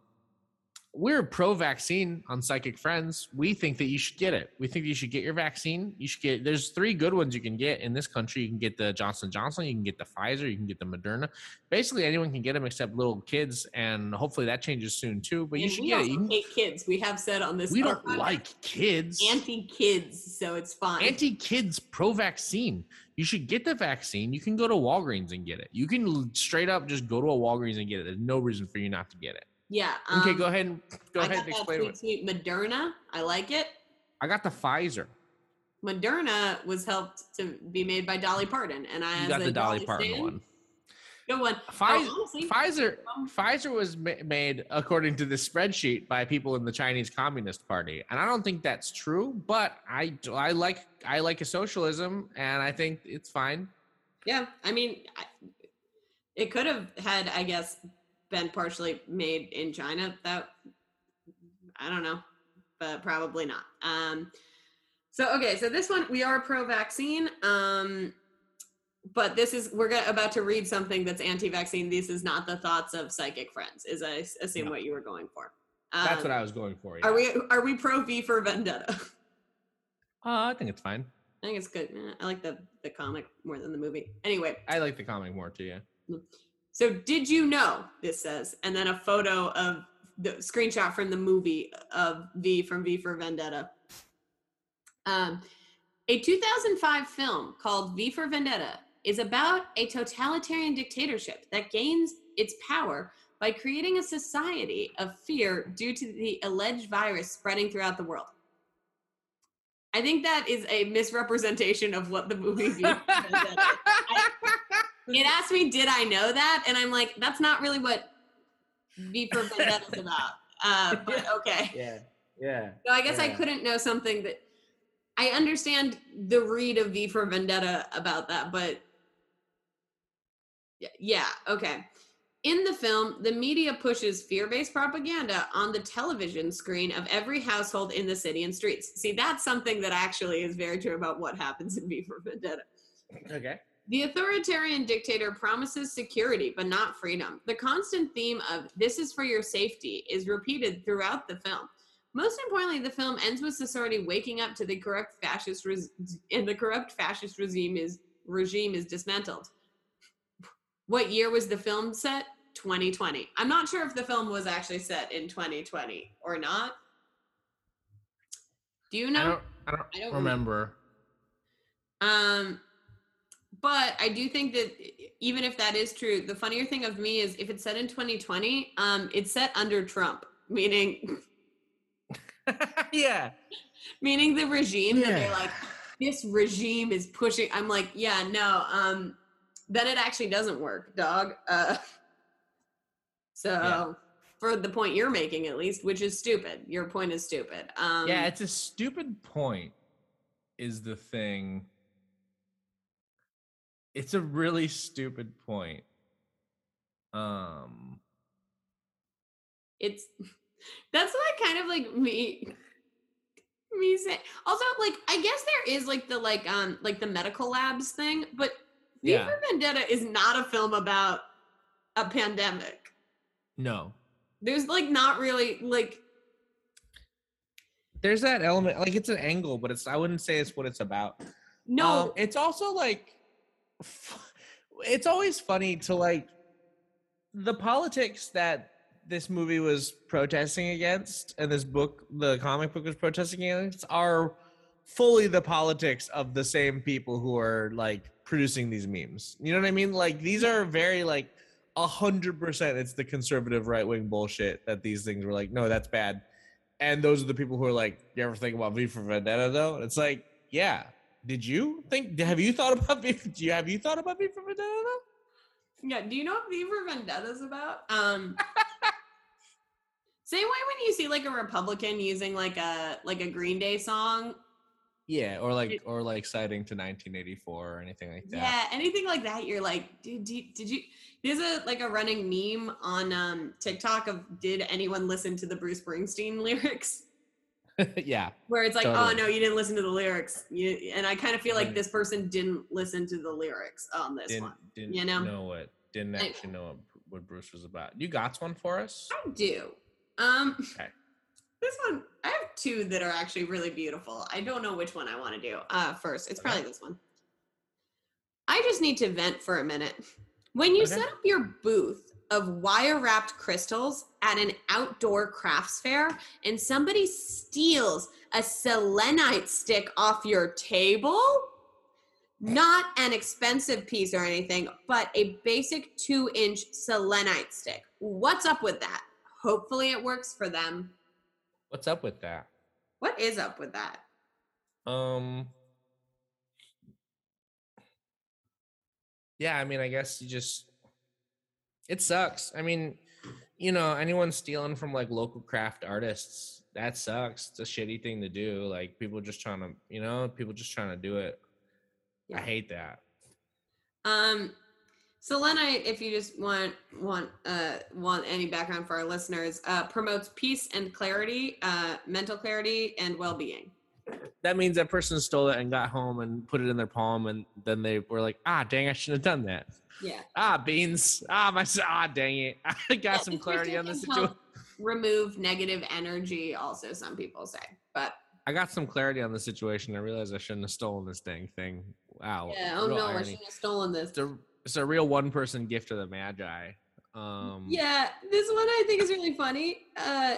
S1: we're pro-vaccine on Psychic Friends. We think that you should get it. We think you should get your vaccine. You should get. There's three good ones you can get in this country. You can get the Johnson Johnson. You can get the Pfizer. You can get the Moderna. Basically, anyone can get them except little kids, and hopefully that changes soon too. But you should get it. You can,
S2: hate kids. We have said on this.
S1: we don't
S2: podcast,
S1: like kids.
S2: anti-kids, so it's fine.
S1: Anti-kids pro-vaccine. You should get the vaccine. You can go to Walgreens and get it. You can straight up just go to a Walgreens and get it. There's no reason for you not to get it.
S2: Yeah.
S1: Okay,
S2: um,
S1: go ahead and go
S2: I
S1: ahead and explain.
S2: sweet Moderna. I like it.
S1: I got the Pfizer.
S2: Moderna was helped to be made by Dolly Parton, and I
S1: You got the Dolly
S2: Dolly
S1: Parton one.
S2: Good one.
S1: Pfizer,
S2: Oh,
S1: Pfizer,
S2: um,
S1: Pfizer was ma- made according to this spreadsheet by people in the Chinese Communist Party, and I don't think that's true. But I, I like, I like a socialism, and I think it's fine.
S2: Yeah, I mean, I, it could have had, I guess, been partially made in China. That I don't know, but probably not. Um, so okay, so this one we are pro-vaccine. Um, but this is we're gonna, about to read something that's anti-vaccine. This is not the thoughts of psychic friends. Is I assume
S1: No.
S2: what you were going for.
S1: That's
S2: Um,
S1: what I was going for.
S2: Are we are we pro V for Vendetta?
S1: Uh, I think it's fine.
S2: I think it's good. I like the the comic more than the movie. Anyway,
S1: I like the comic more too. Yeah.
S2: So did you know? This says, and then a photo of the screenshot from the movie of V from V for Vendetta. Um, a 2005 film called V for Vendetta is about a totalitarian dictatorship that gains its power by creating a society of fear due to the alleged virus spreading throughout the world. I think that is a misrepresentation of what the movie V for Vendetta is. I- it asked me, did I know that? And I'm like, that's not really what V for Vendetta is about. Uh, but okay.
S1: Yeah. Yeah.
S2: So I guess I couldn't know something that I understand the read of V for Vendetta about that, but yeah, okay. In the film, the media pushes fear based propaganda on the television screen of every household in the city and streets. See, that's something that actually is very true about what happens in V for Vendetta.
S1: Okay.
S2: The authoritarian dictator promises security, but not freedom. The constant theme of this is for your safety is repeated throughout the film. Most importantly, the film ends with society waking up to the corrupt fascist res- and the corrupt fascist regime is regime is dismantled. What year was the film set? 2020. I'm not sure if the film was actually set in 2020 or not. Do you know?
S1: I don't. I don't,
S2: I don't
S1: remember.
S2: Um, but I do think that even if that is true, the funnier thing of me is if it's set in 2020, um, it's set under Trump, meaning
S1: yeah.
S2: meaning the regime that they're like, this regime is pushing. I'm like, yeah, no, um, then it actually doesn't work, dog. Uh, so
S1: Yeah.
S2: for the point you're making, at least, which is stupid, your point is stupid. Um,
S1: yeah, it's a stupid point. Is the thing. It's a really stupid point. Um.
S2: it's that's like kind of like me me saying also like i guess there is like the like um like the medical labs thing but V
S1: Yeah.
S2: for vendetta is not a film about a pandemic
S1: No.
S2: there's like not really like
S1: There's that element, like it's an angle, but it's. I wouldn't say it's what it's about.
S2: no
S1: Um, it's also like, it's always funny to like the politics that this movie was protesting against and this book, the comic book was protesting against, are fully the politics of the same people who are like producing these memes. You know what I mean? Like these are very like a hundred percent. It's the conservative right wing bullshit that these things were like, no, that's bad. And those are the people who are like, you ever think about V for Vendetta though? And it's like, yeah. Did you think? Have you thought about V? Do you have you thought about V for Vendetta
S2: yeah do you know what v for vendetta's about um same way when you see like a republican using like a like a green day song
S1: Yeah, or like or like citing to 1984 or anything like that.
S2: Yeah, anything like that, you're like, dude, did, did you? There's a like a running meme on um, TikTok of did anyone listen to the Bruce Springsteen lyrics?
S1: Yeah,
S2: Where it's like,
S1: Totally.
S2: oh no, you didn't listen to the lyrics. You, and I kind of feel like
S1: Right.
S2: this person didn't listen to the lyrics on this
S1: didn't
S2: one.
S1: didn't
S2: you know?
S1: know what didn't
S2: I-
S1: actually know what, what Bruce was about. You got one for us?
S2: I do. Um,
S1: Okay.
S2: this one, I have two that are actually really beautiful. I don't know which one I want to do uh, first. It's
S1: Okay.
S2: probably this one. I just need to vent for a minute. When you
S1: Okay.
S2: set up your booth of wire wrapped crystals at an outdoor crafts fair and somebody steals a selenite stick off your table, not an expensive piece or anything, but a basic two inch selenite stick. What's up with that? Hopefully it works for them.
S1: What's up with that?
S2: What is up with that?
S1: Um. Yeah, I mean, I guess you just. It sucks. I mean, you know, anyone stealing from like local craft artists, that sucks. It's a shitty thing to do. Like people just trying to, you know, people just trying to do it. I hate that.
S2: Um, so selenite, if you just want want uh want any background for our listeners, uh, promotes peace and clarity, uh, mental clarity and well being.
S1: That means that person stole it and got home and put it in their palm, and then they were like, "Ah, dang, I shouldn't have done that."
S2: Yeah.
S1: Ah, beans. Ah, my. Ah, dang it. I got some clarity on the situation.
S2: Remove negative energy. Also, some people say, but
S1: I got some clarity on the situation. I realized I shouldn't have stolen this dang thing. Wow.
S2: Yeah. Oh no, I shouldn't have stolen this.
S1: It's a it's a real one person gift of the Magi. Um,
S2: Yeah, this one I think is really funny. Uh,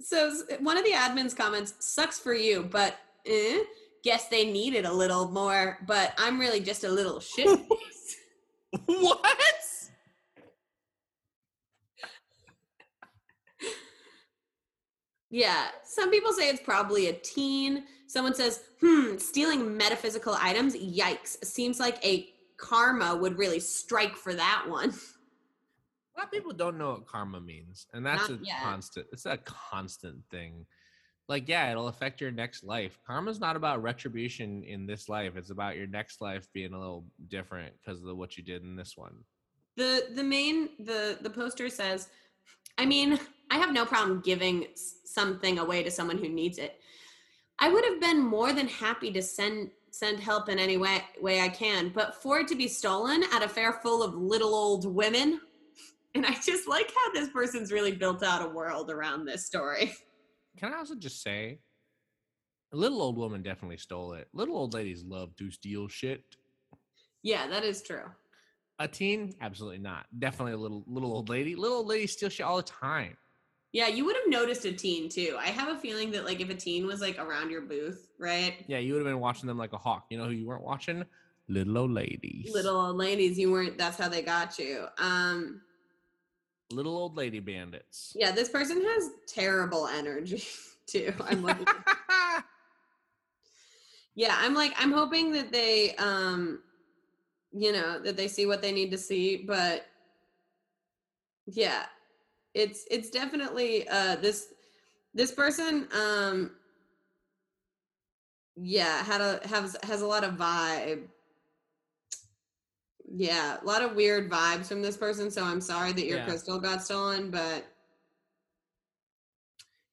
S2: so one of the admins comments, "Sucks for you, but eh, guess they needed a little more. But I'm really just a little shit." Faced."
S1: What?
S2: yeah, some people say it's probably a teen. Someone says, "Hmm, stealing metaphysical items. Yikes! Seems like a karma would really strike for that one."
S1: A lot of people don't know what karma means, and that's
S2: Not
S1: a
S2: yet.
S1: constant. It's a constant thing. Like, yeah, it'll affect your next life. Karma's not about retribution in this life. It's about your next life being a little different because of what you did in this one.
S2: the the main the the poster says i mean i have no problem giving something away to someone who needs it i would have been more than happy to send send help in any way way i can but for it to be stolen at a fair full of little old women and i just like how this person's really built out a world around this story
S1: Can I also just say, a little old woman definitely stole it. Little old ladies love to steal shit.
S2: yeah that is true
S1: A teen, absolutely not. Definitely a little little old lady. Little old ladies steal shit all the time.
S2: yeah you would have noticed a teen too i have a feeling that like if a teen was like around your booth right
S1: Yeah, you would have been watching them like a hawk. You know who you weren't watching? Little old ladies.
S2: little old ladies you weren't that's how they got you um
S1: little old lady bandits.
S2: yeah this person has terrible energy too i'm looking yeah i'm like i'm hoping that they um you know that they see what they need to see but yeah it's it's definitely uh this this person um yeah had a has has a lot of vibe yeah a lot of weird vibes from this person so i'm sorry that your
S1: Yeah.
S2: crystal got stolen but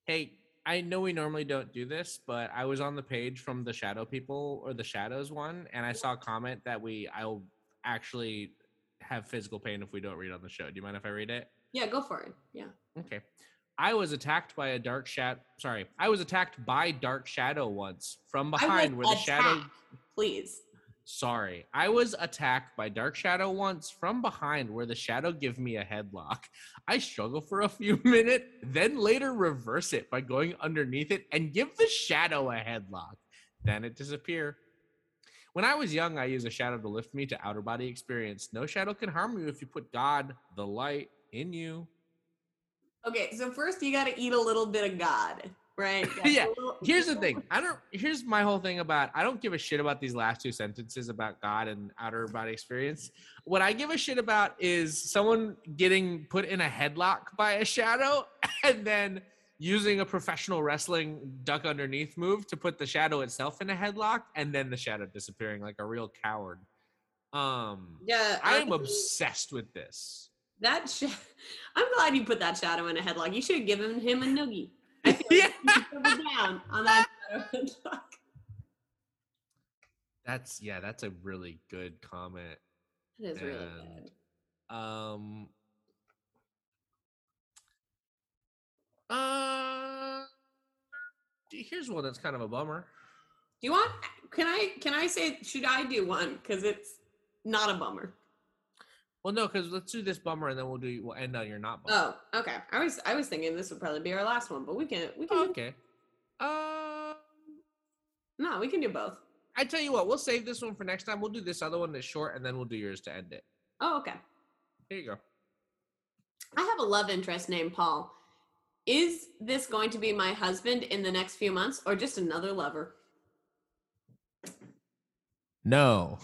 S1: Hey, I know we normally don't do this, but I was on the page from the Shadow People or the Shadows one, and I saw a comment that we I'll actually have physical pain if we don't read on the show. Do you mind if I read it?
S2: yeah go for it yeah
S1: Okay. I was attacked by a dark shadow. Sorry, I was attacked by dark shadow once from behind where the shadow.
S2: please
S1: Sorry, I was attacked by dark shadow once from behind where the shadow give me a headlock. I struggle for a few minutes, then later reverse it by going underneath it and give the shadow a headlock. Then it disappear. When I was young, I used a shadow to lift me to outer body experience. No shadow can harm you if you put God, the light, in you.
S2: Okay, so first you got to eat a little bit of God, right?
S1: Yeah,
S2: little-
S1: Here's the thing. I don't. Here's my whole thing about. I don't give a shit about these last two sentences about God and outer body experience. What I give a shit about is someone getting put in a headlock by a shadow and then using a professional wrestling duck underneath move to put the shadow itself in a headlock and then the shadow disappearing like a real coward. Um,
S2: Yeah,
S1: I am
S2: honestly,
S1: obsessed with this.
S2: That sh- I'm glad you put that shadow in a headlock. You should have given him a noogie. I feel
S1: Yeah.
S2: like you double down on that.
S1: That's yeah. That's a really good comment.
S2: That is really good.
S1: Um. Uh. Here's one that's kind of a bummer.
S2: Do you want? Can I? Can I say? Should I do one? Because it's not a bummer.
S1: Well, no, because let's do this bummer and then we'll do we'll end on your not bummer.
S2: Oh, okay. I was I was thinking this would probably be our last one, but we can we can
S1: Oh, okay. Uh,
S2: no we can do both.
S1: I tell you what, we'll save this one for next time. We'll do this other one that's short, and then we'll do yours to end it.
S2: Oh, okay.
S1: Here you go.
S2: I have a love interest named Paul. Is this going to be my husband in the next few months, or just another lover?
S1: No,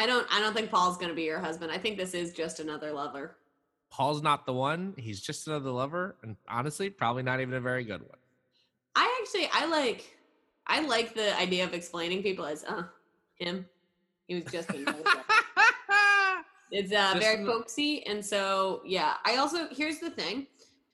S2: I don't. I don't think Paul's going to be your husband. I think this is just another lover.
S1: Paul's not the one. He's just another lover, and honestly, probably not even a very good one.
S2: I actually I like I like the idea of explaining people as uh him. He was just another lover. It's uh,
S1: Just
S2: very folksy, and so yeah. I also here's the thing.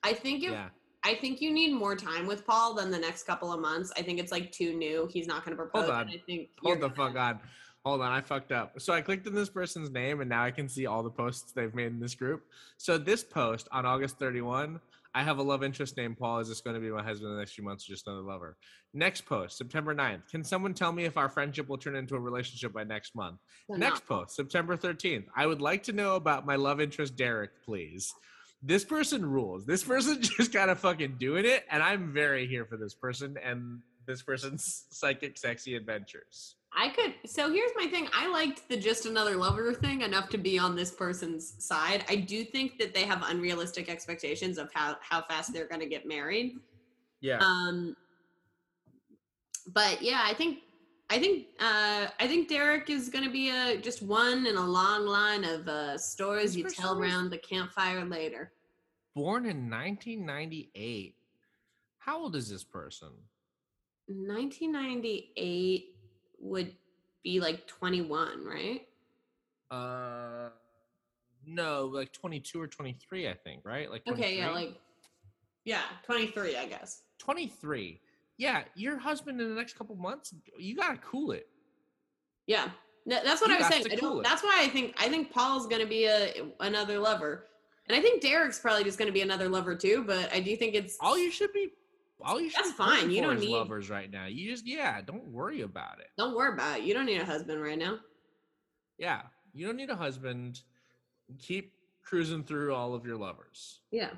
S2: I think if
S1: yeah.
S2: I think you need more time with Paul than the next couple of months. I think it's like too new. He's not going to propose.
S1: Hold
S2: and
S1: on.
S2: I think
S1: Hold the fuck
S2: gonna-
S1: on. Hold on, I fucked up. So I clicked on this person's name and now I can see all the posts they've made in this group. So this post on August 31, I have a love interest named Paul. Is this going to be my husband in the next few months or just another lover? Next post, September 9th. Can someone tell me if our friendship will turn into a relationship by next month?
S2: They're
S1: Next
S2: not.
S1: post, September 13th. I would like to know about my love interest, Derek, please. This person rules. This person just kind of fucking doing it. And I'm very here for this person and this person's psychic sexy adventures.
S2: I could. So here's my thing. I liked the just another lover thing enough to be on this person's side. I do think that they have unrealistic expectations of how how fast they're going to get married.
S1: Yeah.
S2: Um, but yeah, I think I think uh, I think Derek is going to be a just one in a long line of uh, stories you tell around the campfire later.
S1: Born in 1998. How old is this person?
S2: 1998 would be like 21, right?
S1: Uh, no, like 22 or 23, I think, right? Like
S2: Okay, yeah, like yeah, 23, I guess.
S1: 23. Yeah, your husband in the next couple months, you gotta cool it.
S2: Yeah. No, that's what
S1: You
S2: I was saying. I
S1: cool
S2: that's why I think I think Paul's going to be a another lover. And I think Derek's probably just going to be another lover too, but I do think it's
S1: All you should be, all you
S2: That's fine, you don't need-
S1: lovers right now. You just, yeah, don't worry about it.
S2: Don't worry about it. You don't need a husband right now.
S1: Yeah, you don't need a husband. Keep cruising through all of your lovers.
S2: Yeah.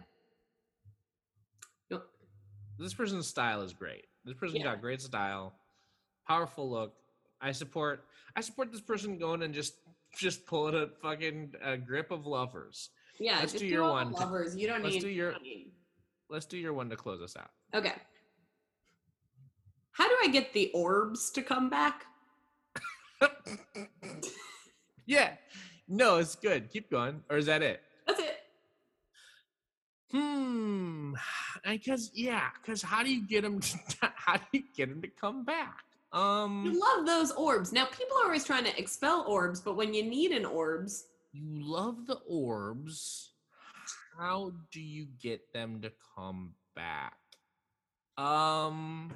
S1: This person's style is great. This person
S2: Yeah.
S1: got great style, powerful look. I support. I support this person going and just just pulling a fucking uh, grip of lovers.
S2: Yeah,
S1: Let's do your one
S2: lovers. You don't
S1: let's
S2: need
S1: do
S2: you
S1: your-
S2: don't need-
S1: Let's do your one to close us out.
S2: Okay. How do I get the orbs to come back?
S1: yeah. No, it's good. Keep going. Or is that it?
S2: That's it.
S1: Hmm. I guess yeah. Because how do you get them? To, how do you get them to come back? Um.
S2: You love those orbs. Now people are always trying to expel orbs, but when you need an orbs,
S1: You love the orbs. How do you get them to come back? Um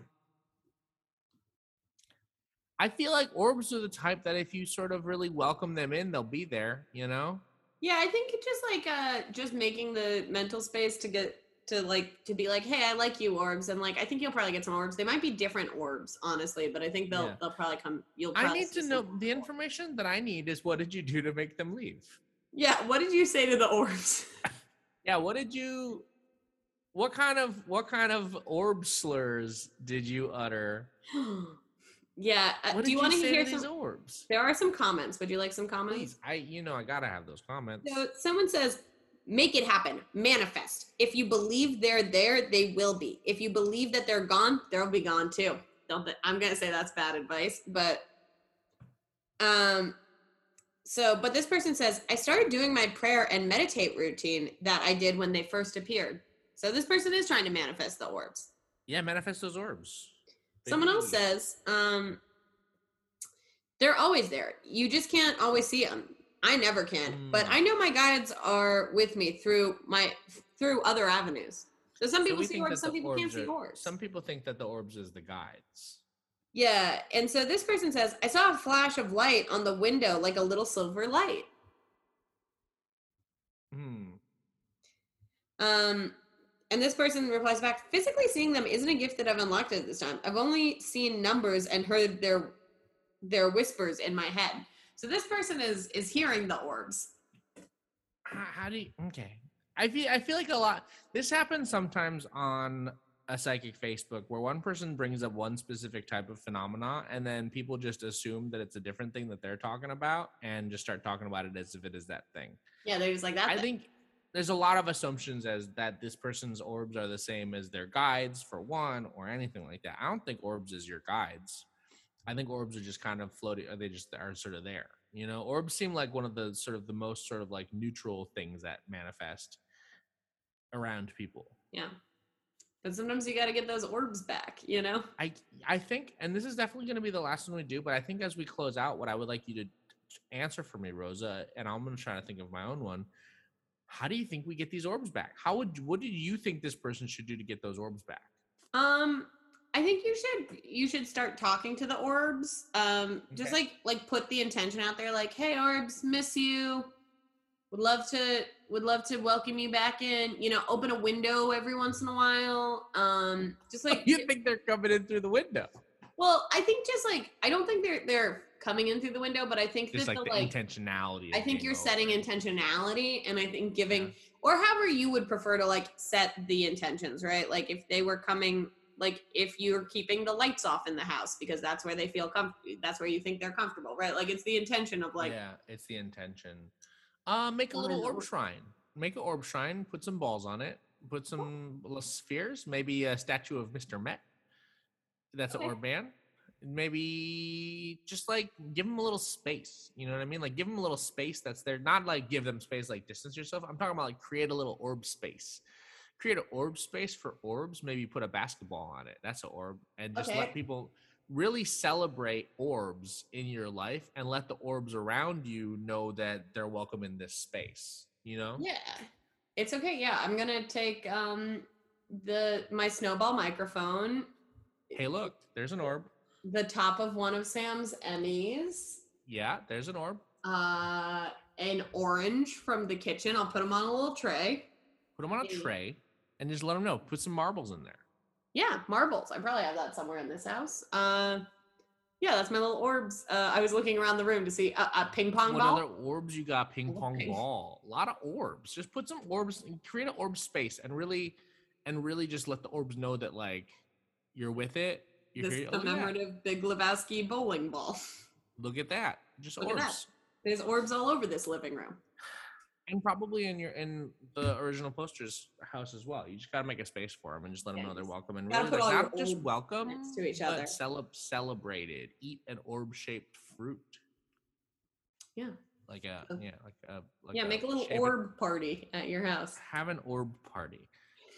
S1: I feel like orbs are the type that if you sort of really welcome them in, they'll be there, you know?
S2: Yeah, I think just like uh just making the mental space to get to like to be like, hey, I like you orbs, and like I think you'll probably get some orbs. They might be different orbs, honestly, but I think they'll
S1: Yeah.
S2: they'll probably come. You'll.
S1: I
S2: probably
S1: need to know
S2: orbs.
S1: the information that I need is what did you do to make them leave?
S2: Yeah, what did you say to the orbs?
S1: Yeah, what did you what kind of what kind of orb slurs did you utter?
S2: yeah, uh, do
S1: did
S2: you want to hear some?
S1: orbs?
S2: There are some comments. Would you like some comments?
S1: Please, I you know I gotta have those comments.
S2: So someone says, make it happen, manifest. If you believe they're there, they will be. If you believe that they're gone, they'll be gone too. Don't th- I'm gonna say that's bad advice, but um so but this person says, I started doing my prayer and meditate routine that I did when they first appeared. So this person is trying to manifest the orbs.
S1: Yeah, manifest those orbs.
S2: Someone else says, um, they're always there. You just can't always see them. I never can, but
S1: Mm.
S2: I know my guides are with me through my through other avenues. So some people
S1: we
S2: see orbs, some people can't
S1: orbs
S2: see orbs.
S1: Some people think that the orbs is the guides.
S2: yeah, and so this person says, I saw a flash of light on the window, like a little silver light.
S1: Hmm.
S2: Um, and this person replies back, physically seeing them isn't a gift that I've unlocked at this time. I've only seen numbers and heard their their whispers in my head. So this person is is hearing the orbs.
S1: How, how do you? Okay. I feel I feel like a lot. This happens sometimes on a psychic Facebook where one person brings up one specific type of phenomena, and then people just assume that it's a different thing that they're talking about, and just start talking about it as if it is that thing.
S2: Yeah, they're just like that.
S1: I think there's a lot of assumptions as that this person's orbs are the same as their guides for one or anything like that. I don't think orbs is your guides. I think orbs are just kind of floating. Or they just are sort of there. You know, orbs seem like one of the sort of the most sort of like neutral things that manifest around people.
S2: yeah. But sometimes you got to get those orbs back, you know?
S1: I I think, and this is definitely going to be the last one we do, but I think as we close out, what I would like you to answer for me, Rosa, and I'm going to try to think of my own one. How do you think we get these orbs back? How would what do you think this person should do to get those orbs back?
S2: Um I think you should you should start talking to the orbs. Um, just like like put the intention out there, like, hey orbs, miss you. Would love to would love to welcome you back in. You know, open a window every once in a while. Um, just like
S1: you think they're coming in through the window?
S2: well, I think just like I don't think they're they're coming in through the window, but I think
S1: Just
S2: that
S1: like
S2: the
S1: the
S2: like
S1: intentionality.
S2: I think you're setting intentionality, and I think giving
S1: Yeah.
S2: or however you would prefer to like set the intentions, right? Like if they were coming, like if you're keeping the lights off in the house because that's where they feel comfortable, that's where you think they're comfortable, right? Like it's the intention of like,
S1: yeah, it's the intention. Uh, make a little orb shrine. Make an orb shrine. Put some balls on it. Put some spheres. Maybe a statue of Mr. Met. That's
S2: Okay.
S1: an orb man. Maybe just like give them a little space. You know what I mean? Like give them a little space that's there. Not like give them space, like distance yourself. I'm talking about like create a little orb space. Create an orb space for orbs. Maybe put a basketball on it. That's an orb. And just
S2: Okay.
S1: let people really celebrate orbs in your life and let the orbs around you know that they're welcome in this space you know
S2: yeah, it's okay. Yeah, I'm gonna take um the my snowball microphone,
S1: hey look there's an orb
S2: the top of one of Sam's Emmys,
S1: yeah there's an orb
S2: uh, an orange from the kitchen. I'll put them on a little tray.
S1: put them on a tray and just let them know put some marbles in there
S2: Yeah, marbles. I probably have that somewhere in this house. Uh, yeah, that's my little orbs. Uh, I was looking around the room to see a, a ping pong
S1: what
S2: ball.
S1: What other orbs you got ping pong
S2: Okay.
S1: ball a lot of orbs just put some orbs and create an orb space and really and really just let the orbs know that like you're with it you're
S2: this
S1: here, oh, yeah,
S2: commemorative Big Lebowski bowling ball.
S1: look at that just
S2: Look at
S1: orbs
S2: that. There's orbs all over this living room.
S1: and probably in your in the original posters house as well. You just gotta make a space for them and just let them know they're welcome and really like, not just welcome
S2: to each other.
S1: cele- celebrated. Eat an orb shaped fruit.
S2: Yeah.
S1: Like a yeah like a like
S2: yeah, make a little
S1: shape it-
S2: orb party at your house.
S1: Have an orb party.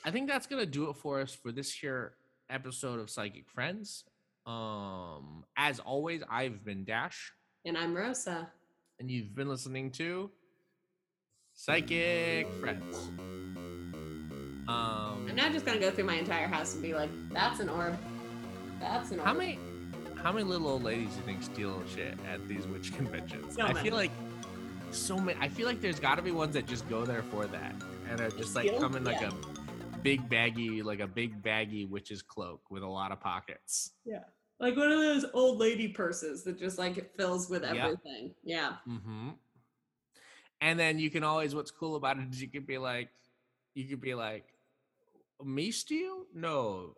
S1: I think that's gonna do it for us for this here episode of Psychic Friends. Um, as always, I've been Dash,
S2: And I'm Rosa.
S1: and you've been listening to Psychic Friends. Um,
S2: I'm now just gonna go through my entire house and be like, "That's an orb. That's an orb."
S1: How many how many little old ladies do you think steal shit at these witch conventions?
S2: So
S1: I feel like so many I feel like there's gotta be ones that just go there for that. And are just like come in like
S2: Yeah.
S1: a big baggy, like a big baggy witch's cloak with a lot of pockets. Yeah.
S2: Like one of those old lady purses that just like it fills with everything. Yeah.
S1: Mm-hmm. And then you can always what's cool about it is you could be like you could be like me steal? No.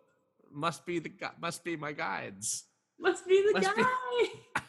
S1: Must be the must be my guides.
S2: Must be the
S1: Must be-
S2: guy.